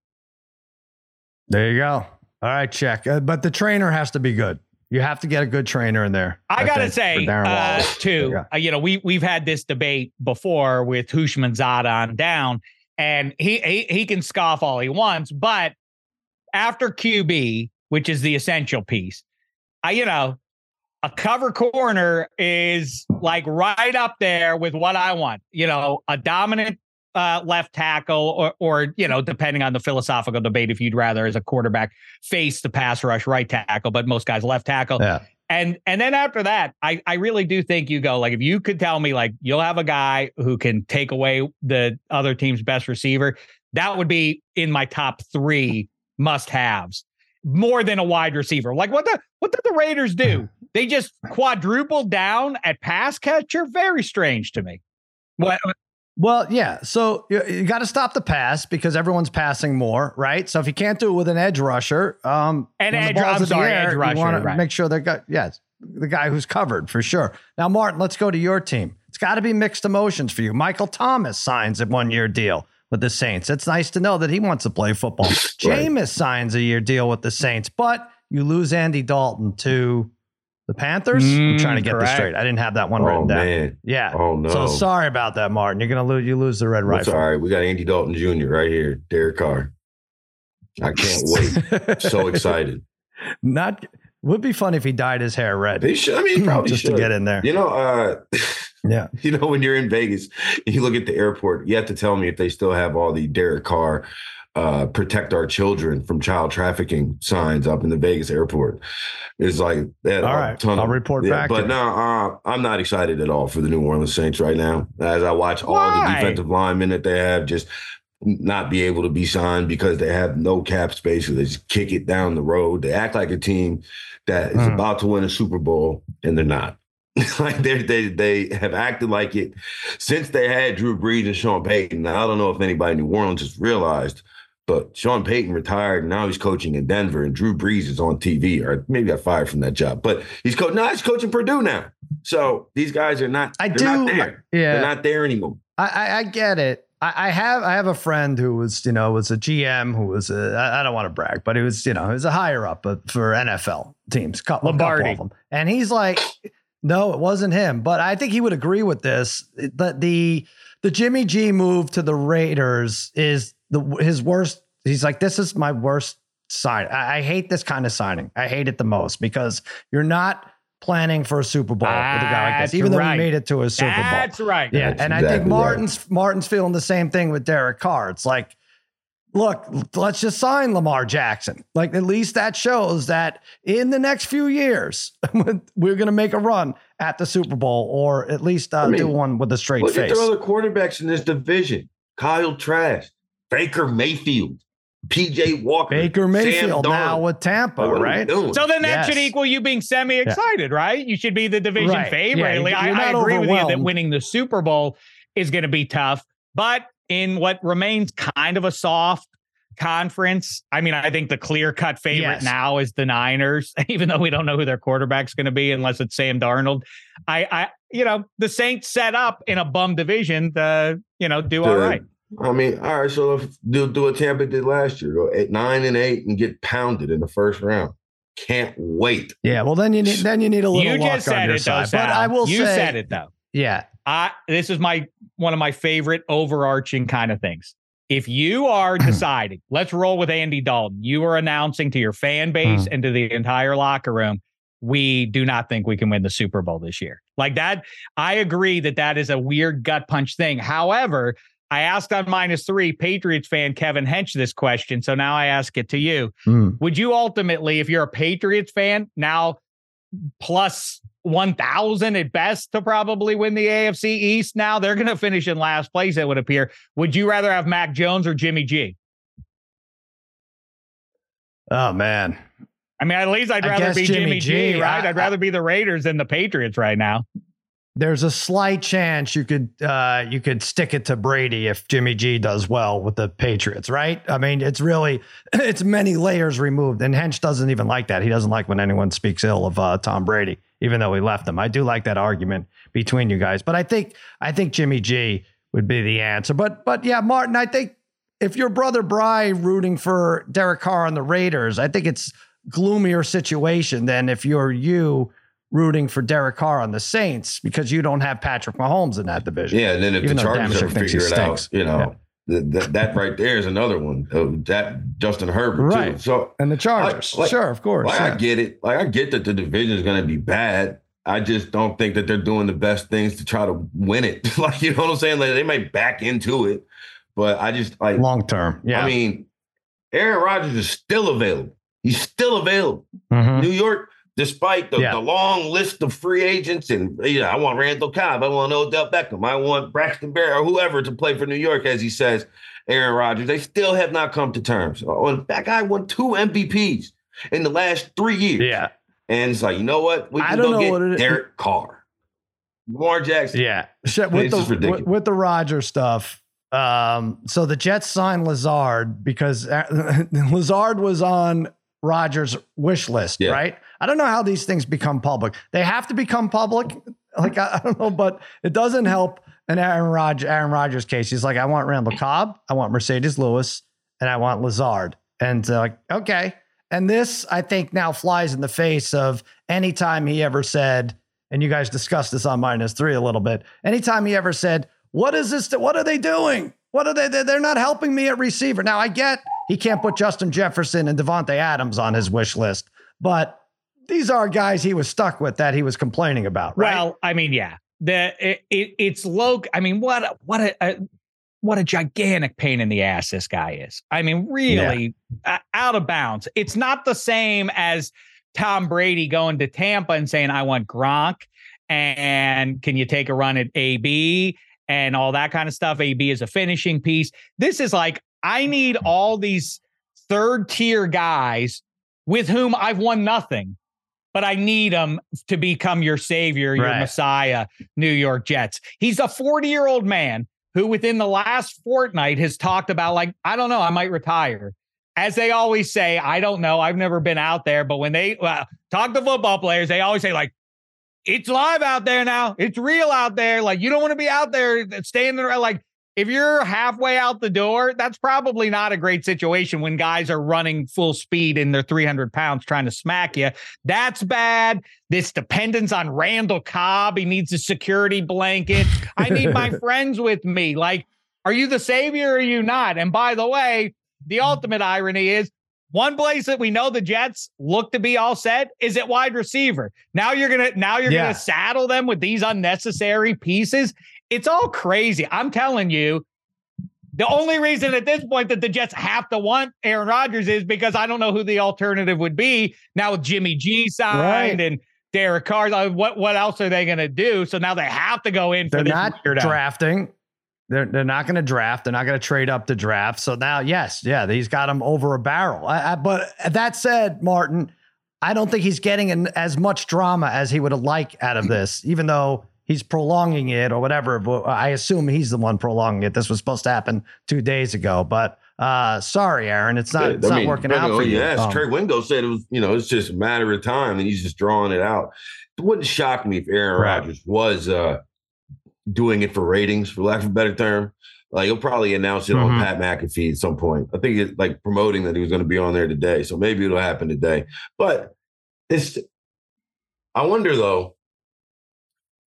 There you go. All right, check. Uh, but the trainer has to be good. You have to get a good trainer in there. I, I gotta say, uh, too. Uh, you know, we we've had this debate before with Houshmandzadeh on down, and he, he he can scoff all he wants, but after QB, which is the essential piece, I you know, a cover corner is like right up there with what I want. You know, a dominant uh, left tackle, or, or you know, depending on the philosophical debate, if you'd rather as a quarterback face the pass rush right tackle, but most guys left tackle. Yeah. And and then after that, I I really do think you go like if you could tell me like you'll have a guy who can take away the other team's best receiver, that would be in my top three must haves more than a wide receiver. Like what the what did the Raiders do? They just quadrupled down at pass catcher. Very strange to me. What well, yeah. So you, you got to stop the pass because everyone's passing more, right? So if you can't do it with an edge rusher, um, an edge, I'm sorry, air, edge rusher, you want to right. make sure they got yes, the guy who's covered for sure. Now, Martin, let's go to your team. It's got to be mixed emotions for you. Michael Thomas signs a one year deal with the Saints. It's nice to know that he wants to play football. right. Jameis signs a year deal with the Saints, but you lose Andy Dalton to the Panthers? Mm, I'm trying to get correct. this straight. I didn't have that one oh, written down. Man. Yeah. Oh no. So sorry about that, Martin. You're gonna lose. You lose the red rifle. All right. We got Andy Dalton Jr. right here. Derek Carr. I can't wait. so excited. Not would be fun if he dyed his hair red. He should. I mean, probably just should. to get in there. You know. uh Yeah. You know, when you're in Vegas, you look at the airport. You have to tell me if they still have all the Derek Carr uh, protect our children from child trafficking signs up in the Vegas airport. It's like that. All right, I'll of, report yeah, back. But no, uh, I'm not excited at all for the New Orleans Saints right now. As I watch all the defensive linemen that they have just not be able to be signed because they have no cap space. So they just kick it down the road. They act like a team that is mm. about to win a Super Bowl, and they're not. like they they they have acted like it since they had Drew Brees and Sean Payton. Now, I don't know if anybody in New Orleans has realized but Sean Payton retired, and now he's coaching in Denver, and Drew Brees is on TV, or maybe got fired from that job. But he's coaching. No, he's coaching Purdue now. So these guys are not. I do. Not there. Yeah, they're not there anymore. I, I, I get it. I, I, have I have a friend who was you know was a GM who was a I, I don't want to brag, but he was you know he was a higher up uh, for NFL teams, couple, Lombardi, couple of them, and he's like, no, it wasn't him, but I think he would agree with this that the the Jimmy G move to the Raiders is the his worst. He's like, this is my worst sign. I, I, hate this kind of signing. I hate it the most because you're not planning for a Super Bowl That's with a guy like this, even right. though he made it to a Super That's Bowl. That's right. Yeah, That's and exactly I think Martin's right. Martin's feeling the same thing with Derek Carr. It's like, look, let's just sign Lamar Jackson. Like at least that shows that in the next few years we're going to make a run at the Super Bowl, or at least uh, I mean, do one with a straight look face. Look at the other quarterbacks in this division: Kyle Trask, Baker Mayfield, PJ Walker, Baker Mayfield now with Tampa, right? So then that yes. should equal you being semi excited, yeah. right? You should be the division right. favorite. Yeah, I, I agree with you that winning the Super Bowl is going to be tough, but in what remains kind of a soft conference, I mean, I think the clear cut favorite yes. now is the Niners, even though we don't know who their quarterback's going to be unless it's Sam Darnold. I, I, you know, the Saints set up in a bum division to, you know, do all right. I mean, all right. So if do do what Tampa did last year, go eight, nine and eight, and get pounded in the first round. Can't wait. Yeah. Well, then you need then you need a little. You just said it, though, But I will you say, said it though. Yeah. I this is my one of my favorite overarching kind of things. If you are deciding, let's roll with Andy Dalton. You are announcing to your fan base mm. and to the entire locker room, we do not think we can win the Super Bowl this year. Like that, I agree that that is a weird gut punch thing. However, I asked on minus three Patriots fan Kevin Hench this question. So now I ask it to you. Mm. Would you ultimately, if you're a Patriots fan, now plus 1,000 at best to probably win the AFC East now? They're going to finish in last place, it would appear. Would you rather have Mac Jones or Jimmy G? Oh, man. I mean, at least I'd rather be Jimmy, Jimmy G, G, right? I, would rather be the Raiders than the Patriots right now there's a slight chance you could uh, you could stick it to Brady if Jimmy G does well with the Patriots, right? I mean, it's really it's many layers removed, and Hench doesn't even like that. He doesn't like when anyone speaks ill of uh, Tom Brady, even though he left him. I do like that argument between you guys, but I think I think Jimmy G would be the answer. But but yeah, Martin, I think if your brother Bry rooting for Derek Carr on the Raiders, I think it's gloomier situation than if you're you rooting for Derek Carr on the Saints because you don't have Patrick Mahomes in that division. Yeah, and then if the Chargers ever figure it out, you know, yeah. that, that right there is another one. Of that Justin Herbert, right? Too. So and the Chargers, like, sure, of course. Like yeah. I get it. Like I get that the division is going to be bad. I just don't think that they're doing the best things to try to win it. like you know what I'm saying? Like they might back into it, but I just like long term. Yeah, I mean, Aaron Rodgers is still available. He's still available. Mm-hmm. New York despite the, yeah. the long list of free agents. And you know, I want Randall Cobb, I want Odell Beckham, I want Braxton Berrios or whoever to play for New York, as he says, Aaron Rodgers. They still have not come to terms. Oh, that guy won two MVPs in the last three years. Yeah. And it's like, you know what? We can I don't go know get what it Derek Carr. Lamar Jackson. Yeah. With the, with, with the Rodgers stuff, um, so the Jets signed Lazard because uh, Lazard was on Rodgers' wish list, yeah. right? I don't know how these things become public. They have to become public. Like I, I don't know, but it doesn't help in Aaron Rodgers, Aaron Rodgers' case. He's like, I want Randall Cobb, I want Marcedes Lewis, and I want Lazard. And uh, like, okay. And this, I think, now flies in the face of anytime he ever said, and you guys discussed this on minus three a little bit. Anytime he ever said, "What is this? What are they doing? What are they? They're not helping me at receiver." Now I get he can't put Justin Jefferson and Davante Adams on his wish list, but these are guys he was stuck with that he was complaining about. Right? Well, I mean, yeah, the it, it, it's low. I mean, what what a, a, what a gigantic pain in the ass this guy is. I mean, really yeah. out of bounds. It's not the same as Tom Brady going to Tampa and saying, "I want Gronk." And can you take a run at AB and all that kind of stuff? AB is a finishing piece. This is like, I need all these third tier guys with whom I've won nothing but I need him to become your savior, your right. messiah, New York Jets. He's a 40 year old man who, within the last fortnight, has talked about, like, I don't know, I might retire. As they always say, I don't know, I've never been out there, but when they well, talk to football players, they always say, like, it's live out there now. It's real out there. Like, you don't want to be out there uh, standing around, like, if you're halfway out the door, that's probably not a great situation when guys are running full speed and they're 300 pounds trying to smack you. That's bad. This dependence on Randall Cobb. He needs a security blanket. I need my friends with me. Like, are you the savior or are you not? And by the way, the mm. ultimate irony is one place that we know the Jets look to be all set is at wide receiver. Now you're gonna now you're yeah. gonna saddle them with these unnecessary pieces. It's all crazy. I'm telling you, the only reason at this point that the Jets have to want Aaron Rodgers is because I don't know who the alternative would be. Now with Jimmy G signed right. and Derek Carr, uh, what what else are they going to do? So now they have to go in. They're not drafting. They're they're not going to draft. They're not going to trade up to draft. So now, yes, yeah, he's got him over a barrel. I, I, but that said, Martin, I don't think he's getting an, as much drama as he would have liked out of this, even though he's prolonging it or whatever. I assume he's the one prolonging it. This was supposed to happen two days ago, but uh, sorry, Aaron, it's not, it's not mean, working out for you. Yes, um, Trey Wingo said it was, you know, it's just a matter of time, and he's just drawing it out. It wouldn't shock me if Aaron right. Rodgers was uh, doing it for ratings, for lack of a better term. Like he'll probably announce it mm-hmm. on Pat McAfee at some point. I think it's like promoting that he was going to be on there today, so maybe it'll happen today. But it's, I wonder though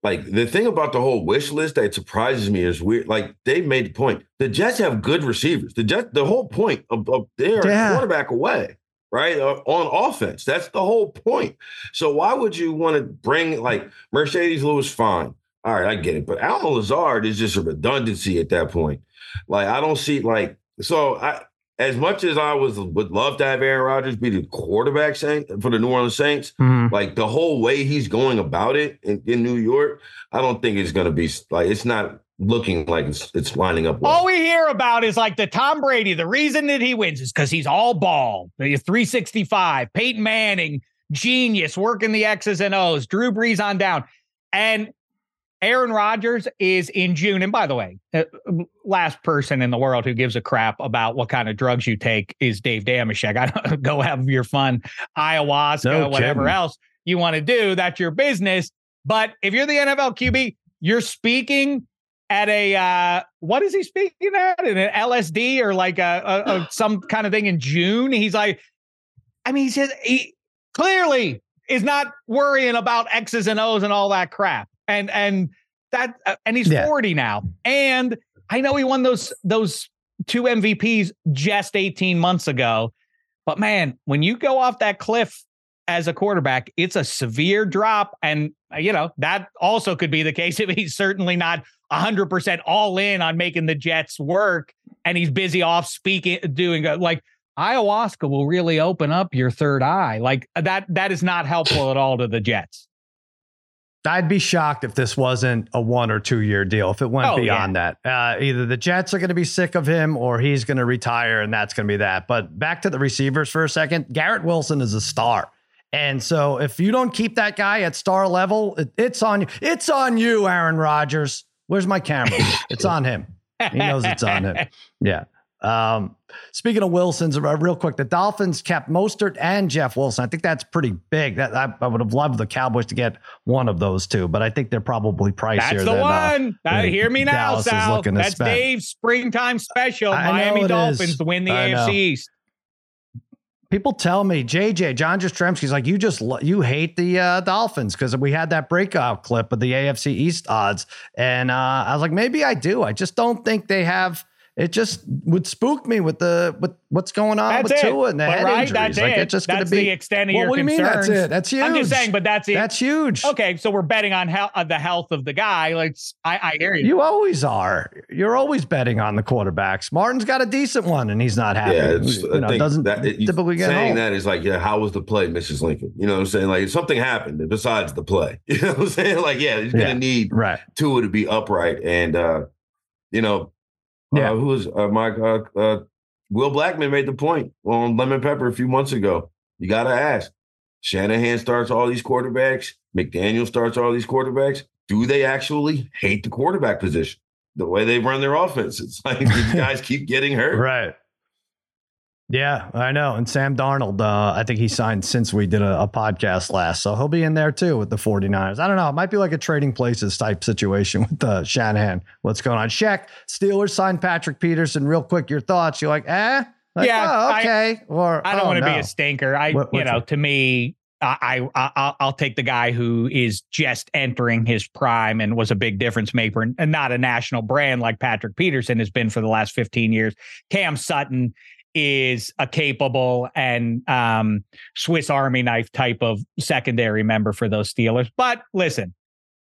like the thing about the whole wish list that surprises me is weird. Like they made the point, the Jets have good receivers. The Jets, the whole point of, of their yeah. quarterback away, right? Uh, on offense, that's the whole point. So why would you want to bring like Marcedes Lewis? Fine, all right, I get it. But Allen Lazard is just a redundancy at that point. Like I don't see like so. I as much as I was would love to have Aaron Rodgers be the quarterback Saint for the New Orleans Saints, mm-hmm. like the whole way he's going about it in, in New York, I don't think it's going to be like it's not looking like it's, it's lining up. Well. All we hear about is like the Tom Brady. The reason that he wins is because he's all ball. He's 365. Peyton Manning, genius, working the X's and O's. Drew Brees on down. And Aaron Rodgers is in June. And by the way, uh, last person in the world who gives a crap about what kind of drugs you take is Dave Dameshek. I don't go have your fun ayahuasca, no whatever else you want to do. That's your business. But if you're the NFL QB, you're speaking at a uh, what is he speaking at? An LSD or like a, a, a some kind of thing in June? He's like, I mean, he says he clearly is not worrying about X's and O's and all that crap and and that uh, and he's yeah. 40 now. And I know he won those those two MVPs just 18 months ago. But man, when you go off that cliff as a quarterback, it's a severe drop. And, uh, you know, that also could be the case if he's certainly not 100% all in on making the Jets work and he's busy off speaking, doing uh, like ayahuasca will really open up your third eye. Like that, that is not helpful at all to the Jets. I'd be shocked if this wasn't a one or two year deal. If it went oh, beyond yeah. that, uh, either the Jets are going to be sick of him or he's going to retire, and that's going to be that. But back to the receivers for a second. Garrett Wilson is a star, and so if you don't keep that guy at star level, it, it's on you. It's on you, Aaron Rodgers. Where's my camera? it's on him. He knows it's on him. Yeah. Um, speaking of Wilson's, uh, real quick, the Dolphins kept Mostert and Jeff Wilson. I think that's pretty big. That I, I, would have loved the Cowboys to get one of those two, but I think they're probably pricier. That's the than, one. Uh, uh, hear me now, Dallas Sal. That's Dave's springtime special. I Miami Dolphins to win the AFC East. People tell me, JJ John Jastremski's like you just you hate the uh, Dolphins because we had that breakout clip of the AFC East odds, and uh, I was like, maybe I do. I just don't think they have it just would spook me with the with what's going on that's with it. Tua and the but head right, injuries. That's like it. it's just going to be the extent of well, your what concerns. do you mean that's it? That's huge. I'm just saying, but that's it. That's huge. Okay, so we're betting on he- uh, the health of the guy. Like I, I hear you. You always are. You're always betting on the quarterbacks. Martin's got a decent one, and he's not happy. Yeah, you know, doesn't that, it, typically get saying home. that is like, yeah, how was the play, Mrs. Lincoln? You know what I'm saying? Like something happened besides the play. You know what I'm saying? Like, yeah, he's gonna yeah, need right. Tua to be upright, and uh, you know, yeah. Uh, who was uh, my uh, uh, Will Blackmon made the point on Lemon Pepper a few months ago. You got to ask. Shanahan starts all these quarterbacks. McDaniel starts all these quarterbacks. Do they actually hate the quarterback position? The way they run their offense. It's like these guys keep getting hurt. Right. Yeah, I know. And Sam Darnold, uh, I think he signed since we did a, a, podcast last. So he'll be in there too with the 49ers. I don't know. It might be like a trading places type situation with uh, Shanahan. What's going on? Shaq, Steelers signed Patrick Peterson. Real quick, your thoughts. You're like, eh? Like, yeah. Oh, okay. I, or I don't oh, want to no. be a stinker. I, what, you know, to me, I, I I'll take the guy who is just entering his prime and was a big difference maker and not a national brand like Patrick Peterson has been for the last 15 years. Cam Sutton is a capable and um, Swiss Army knife type of secondary member for those Steelers. But listen,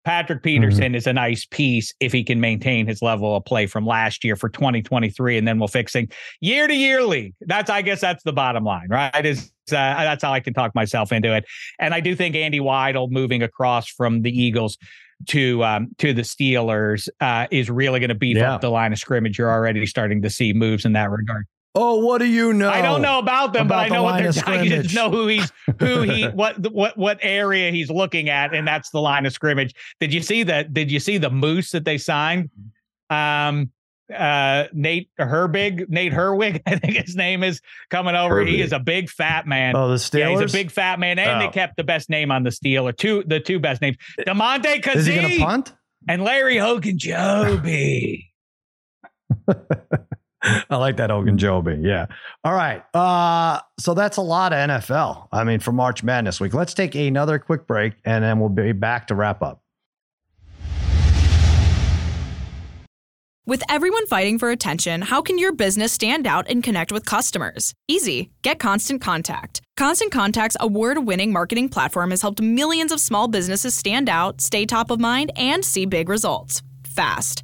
Patrick Peterson mm-hmm. is a nice piece if he can maintain his level of play from last year for 2023, and then we'll fixing year to year league. That's I guess that's the bottom line, right? Is uh, that's how I can talk myself into it. And I do think Andy Weidl moving across from the Eagles to um, to the Steelers uh, is really going to beef yeah. up the line of scrimmage. You're already starting to see moves in that regard. Oh, what do you know? I don't know about them, about but I know what they're. I just know who he's, who he, what, what, what area he's looking at, and that's the line of scrimmage. Did you see that? Did you see the moose that they signed? Um, uh, Nate Herbig, Nate Herwig, I think his name is coming over. Herbig. He is a big fat man. Oh, the Steelers. Yeah, he's a big fat man, and oh. they kept the best name on the Steeler. Two, the two best names, Damontae Kazee. Is he gonna punt? And Larry Ogunjobi. I like that Ogunjobi. Yeah. All right. Uh, so that's a lot of NFL. I mean, for March Madness week. Let's take another quick break and then we'll be back to wrap up. With everyone fighting for attention, how can your business stand out and connect with customers? Easy. Get Constant Contact. Constant Contact's award winning marketing platform has helped millions of small businesses stand out, stay top of mind, and see big results fast.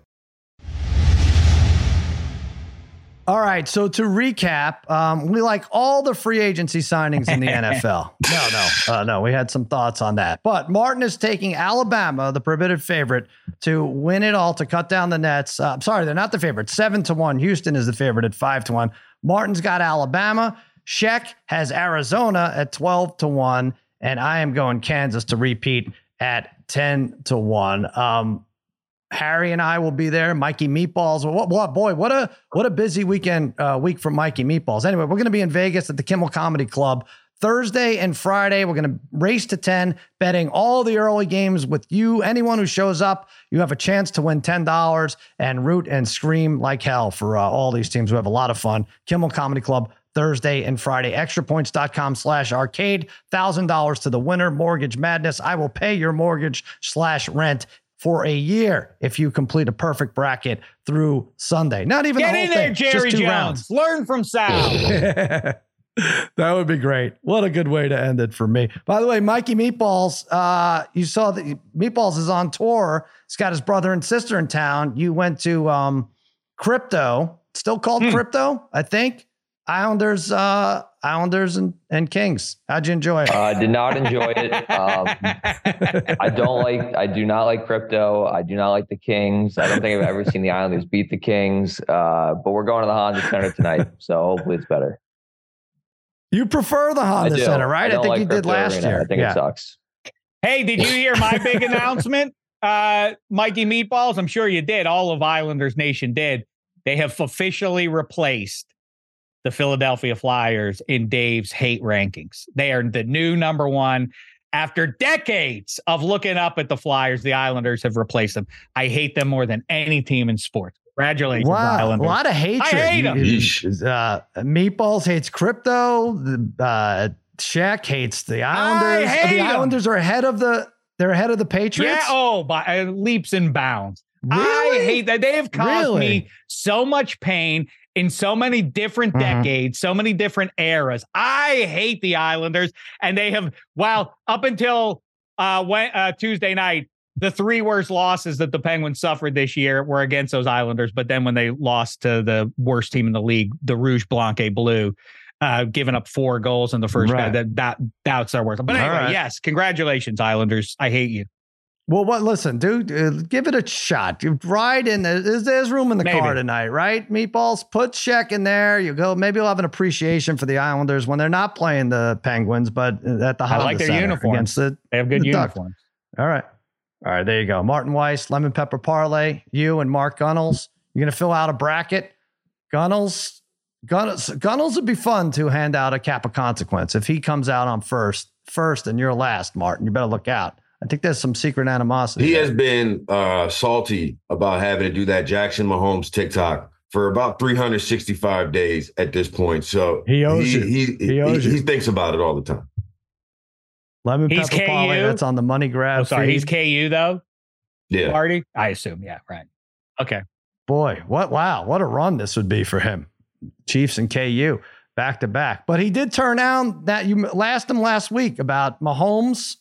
All right. So to recap, um, we like all the free agency signings in the NFL. No, no, uh, no. We had some thoughts on that. But Martin is taking Alabama, the prohibited favorite, to win it all to cut down the nets. Uh, I'm sorry, they're not the favorite. Seven to one. Houston is the favorite at five to one. Martin's got Alabama. Sheck has Arizona at 12 to one. And I am going Kansas to repeat at 10 to one. Um, Harry and I will be there. Mikey Meatballs. What, what boy? What a what a busy weekend uh, week for Mikey Meatballs. Anyway, we're going to be in Vegas at the Kimmel Comedy Club Thursday and Friday. We're going to race to ten, betting all the early games with you. Anyone who shows up, you have a chance to win ten dollars and root and scream like hell for uh, all these teams. We have a lot of fun. Kimmel Comedy Club. Thursday and Friday. Extrapoints.com slash arcade. $1,000 to the winner. Mortgage Madness. I will pay your mortgage slash rent for a year if you complete a perfect bracket through Sunday. Not even get the in there, thing, Jerry Jones. Rounds. Learn from Sal. that would be great. What a good way to end it for me. By the way, Mikey Meatballs, uh, you saw that Meatballs is on tour. He's got his brother and sister in town. You went to um, Crypto, still called Hmm. Crypto, I think. Islanders, uh, Islanders and, and Kings. How'd you enjoy it? I Uh, did not enjoy it. Um, I don't like. I do not like crypto. I do not like the Kings. I don't think I've ever seen the Islanders beat the Kings. Uh, but we're going to the Honda Center tonight, so hopefully it's better. you prefer the I Honda. Center, right? I, don't think like you did last Arena. year. I think yeah. it sucks. Hey, did you hear my big announcement? Uh, Mikey Meatballs, I'm sure you did. All of Islanders Nation did. They have officially replaced the Philadelphia Flyers in Dave's hate rankings. They are the new number one. After decades of looking up at the Flyers, the Islanders have replaced them. I hate them more than any team in sports. Congratulations, Wow, a lot of hatred. I hate 'em. You- you- Uh, Meatballs hates crypto. The, Uh, Shaq hates the Islanders. hate the 'em. Islanders are ahead of the. They're ahead of the Patriots. Yeah, oh, by uh, leaps and bounds. I hate that. They have caused Really? me so much pain in so many different Mhm. decades, so many different eras. I hate the Islanders, and they have, well, up until uh, when, uh, Tuesday night, the three worst losses that the Penguins suffered this year were against those Islanders. But then when they lost to the worst team in the league, the Rouge Blanc Bleu, uh, giving up four goals in the first Right. guy, that, that that's their worst. But anyway, right. yes, congratulations, Islanders. I hate you. Well, what? Listen, dude, uh, give it a shot. You ride in. there. There's, there's room in the car tonight, right? Meatballs, put Shaq in there. You go. Maybe you'll have an appreciation for the Islanders when they're not playing the Penguins, but at the I Honda like their Center uniforms. against the. They have good The uniforms. All right, all right. There you go. Martin Weiss, Lemon Pepper Parlay. You and Mark Gunnels. You're gonna fill out a bracket. Gunnels, Gunnels, Gunnels would be fun to hand out a cap of consequence if he comes out on first, first, and you're last. Martin, you better look out. I think there's some secret animosity. He there. has been uh, salty about having to do that Jackson Mahomes TikTok for about 365 days at this point. So He owes he, you. He, He owes you. he thinks about it all the time. Lemon He's pepper parlay. KU? That's on the money grab. Oh, sorry, he's. KU though. Yeah. Party, I assume. Yeah, right. Okay. Boy, what? Wow, what a run this would be for him. Chiefs and KU back to back. But he did turn down that you asked him last week about Mahomes.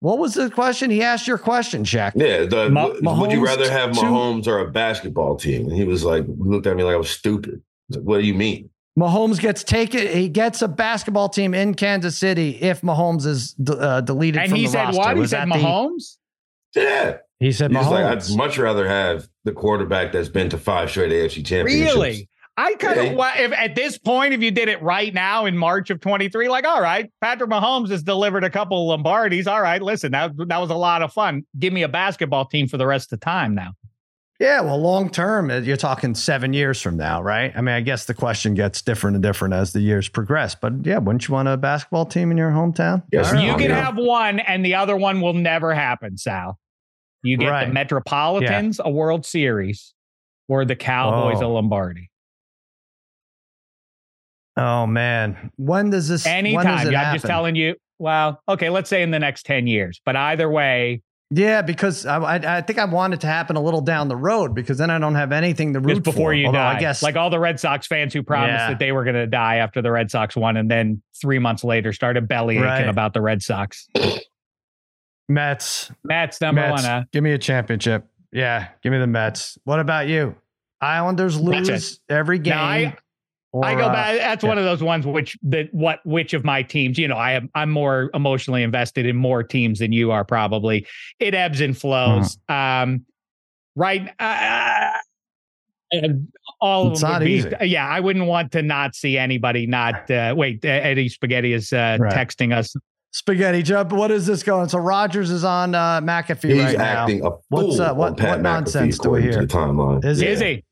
What was the question? He asked your question, Shaq. Yeah. The, Ma- would you rather have to- Mahomes or a basketball team? And he was like, looked at me like I was stupid. I was like, what do you mean? Mahomes gets taken. He gets a basketball team in Kansas City if Mahomes is d- uh, deleted And from he the said roster. what? He Was said that the- Mahomes. Yeah. he said He's like, I'd much rather have the quarterback that's been to five straight AFC championships. Really? I kind Yeah. of wa- if at this point, if you did it right now in March of 23, like, all right, Patrick Mahomes has delivered a couple of Lombardis. All right, listen, that, that was a lot of fun. Give me a basketball team for the rest of the time now. Yeah, well, long term, uh, you're talking seven years from now, right? I mean, I guess the question gets different and different as the years progress. But yeah, wouldn't you want a basketball team in your hometown? Yes, right. You can yeah. have one, and the other one will never happen, Sal. You get Right. the Metropolitans a World Series or the Cowboys a Oh. Lombardi. Oh man, when does this? when does Anytime. it I'm just telling you. Well, okay, let's say in the next 10 years. But either way, Yeah, because I, I, I think I want it to happen a little down the road because then I don't have anything to root Just before for. you Although die. I guess like all the Red Sox fans who promised Yeah. that they were going to die after the Red Sox won, and then three months later started belly aching Right. about the Red Sox. Mets. Mets number Mets, one. Huh? Give me a championship. Yeah, give me the Mets. What about you? Islanders lose every game. Now, I- or, I go uh, back. That's yeah. one of those ones which that what which of my teams. You know, I am I'm more emotionally invested in more teams than you are. Probably it ebbs and flows. Mm-hmm. Um, right. Uh, and all of them not be. easy. Yeah, I wouldn't want to not see anybody. Not uh, wait. Uh, Eddie Spaghetti is uh, Right. texting us. Spaghetti jump. What is this going? So Rodgers is on uh, McAfee He's right acting now. a fool What's, uh, what- on Pat what McAfee, nonsense do we according to hear? the timeline. Is Is he?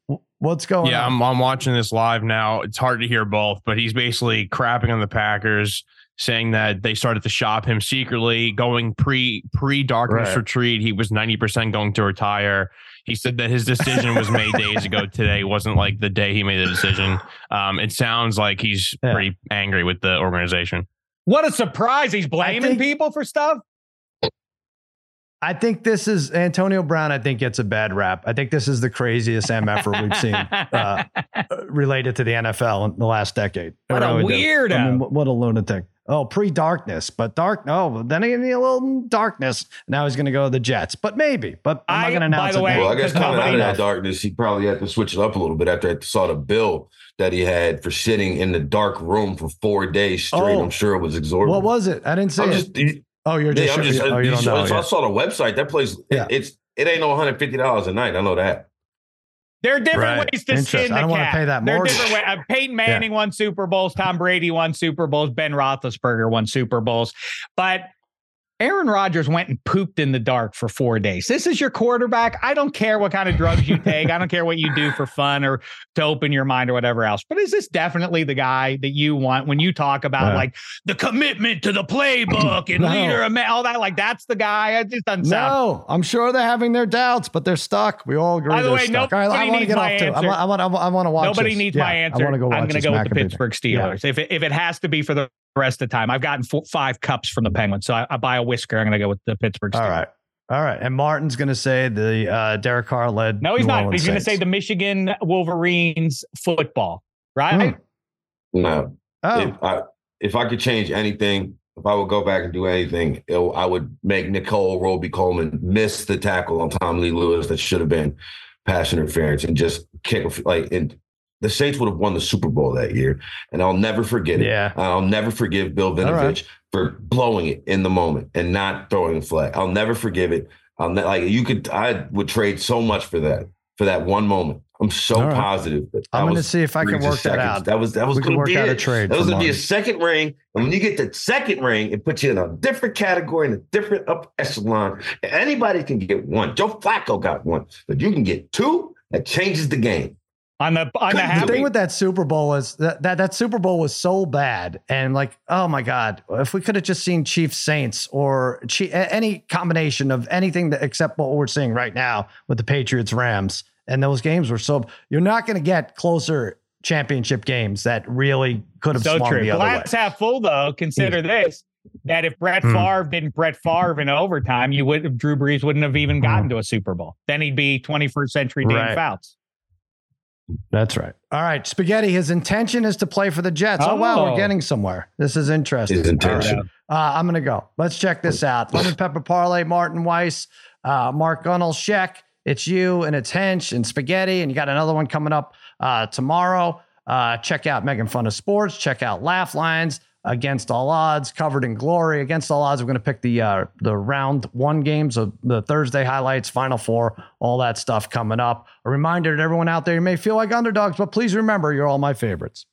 He? What's going Yeah, on? I'm, I'm watching this live now. It's hard to hear both, but he's basically crapping on the Packers, saying that they started to shop him secretly, going pre pre darkness Right. retreat. He was 90% going to retire. He said that his decision was made days ago. Today wasn't like the day he made the decision. Um, it sounds like he's Yeah. pretty angry with the organization. What a surprise! He's blaming think- people for stuff. I think this is Antonio Brown. I think gets a bad rap. I think this is the craziest MFer we've seen uh, related to the NFL in the last decade. What a really do. weirdo. I mean, what, what a lunatic. Oh, pre darkness, but dark. No, then he need a little darkness. Now he's going to go to the Jets, but maybe. But I'm I- not going to by announce the it. way. Well, I guess because coming out of that darkness, he probably had to switch it up a little bit after I saw the bill that he had for sitting in the dark room for four days straight. Oh. I'm sure it was exorbitant. what was it? I didn't see I'm it. just, oh, you're just. yeah, I'm just, oh, you don't know. I saw the website. That place, Yeah. it's it ain't no 150 dollars a night. I know that. There are different Right. ways to Interesting. skin the I don't wanna pay that There are different ways. Uh, Peyton Manning won Super Bowls. Tom Brady won Super Bowls. Ben Roethlisberger won Super Bowls. But Aaron Rodgers went and pooped in the dark for four days. This is your quarterback. I don't care what kind of drugs you take. I don't care what you do for fun or to open your mind or whatever else. But is this definitely the guy that you want when you talk about Yeah. like the commitment to the playbook and No. leader of all that? Like that's the guy. It just doesn't sound. No, I'm sure they're having their doubts, but they're stuck. We all agree. By the way, stuck. All right, I nobody want to needs get my off too. I answer. want, I want, I want, I want to watch. Nobody this. needs Yeah, my answer. I want to go I'm going to go with the Pittsburgh Steelers. If it, if it has to be for the rest of the time, I've gotten four, five cups from the Penguins, so I, I buy a whisker. I'm going to go with the Pittsburgh Steelers. All right. All right. And Martin's going to say the uh, Derek Carr led. No, he's New not. Orleans He's going to say the Michigan Wolverines football, right? Hmm. No, Oh, if I if I could change anything, if I would go back and do anything, it, I would make Nickell Robey-Coleman miss the tackle on Tommylee Lewis that should have been pass interference and just kick like and the Saints would have won the Super Bowl that year, and I'll never forget it. Yeah. I'll never forgive Bill Vinovich right. for blowing it in the moment and not throwing a flag. I'll never forgive it. I'll ne- like you could. I would trade so much for that for that one moment. I'm so right. positive. That I'm going to see if I can work that out. That was that was going to be out a trade. That was going to be a second ring, and when you get the second ring, it puts you in a different category in a different up echelon. Anybody can get one. Joe Flacco got one, but you can get two. That changes the game. On the on the The thing with that Super Bowl is that, that that Super Bowl was so bad, and like, oh my God, if we could have just seen Chiefs Saints or Chi- any combination of anything that, except what we're seeing right now with the Patriots Rams, and those games were so you're not going to get closer championship games that really could have so swung true. the other way. Half full, though. Consider this: that if Brett Hmm. Favre didn't Brett Favre in overtime, you would Drew Brees wouldn't have even gotten to a Super Bowl. Then he'd be 21st century Dane Hmm. Right. Fouts. That's right. All right, Spaghetti. His intention is to play for the Jets. Oh, wow, Oh. we're getting somewhere. This is interesting. His All right. intention. Uh, I'm going to go. Let's check this out. Lemon Pepper Parlay, Martin Weiss, uh, Mark Gunnell, Sheck. It's you and it's Hench and Spaghetti. And you got another one coming up uh, tomorrow. Uh, check out Megan Fun of Sports. Check out Laugh Lines against all odds, covered in glory. Against all odds, we're going to pick the uh, the round one games of the Thursday highlights, Final Four, all that stuff coming up. A reminder to everyone out there, you may feel like underdogs, but please remember, you're all my favorites.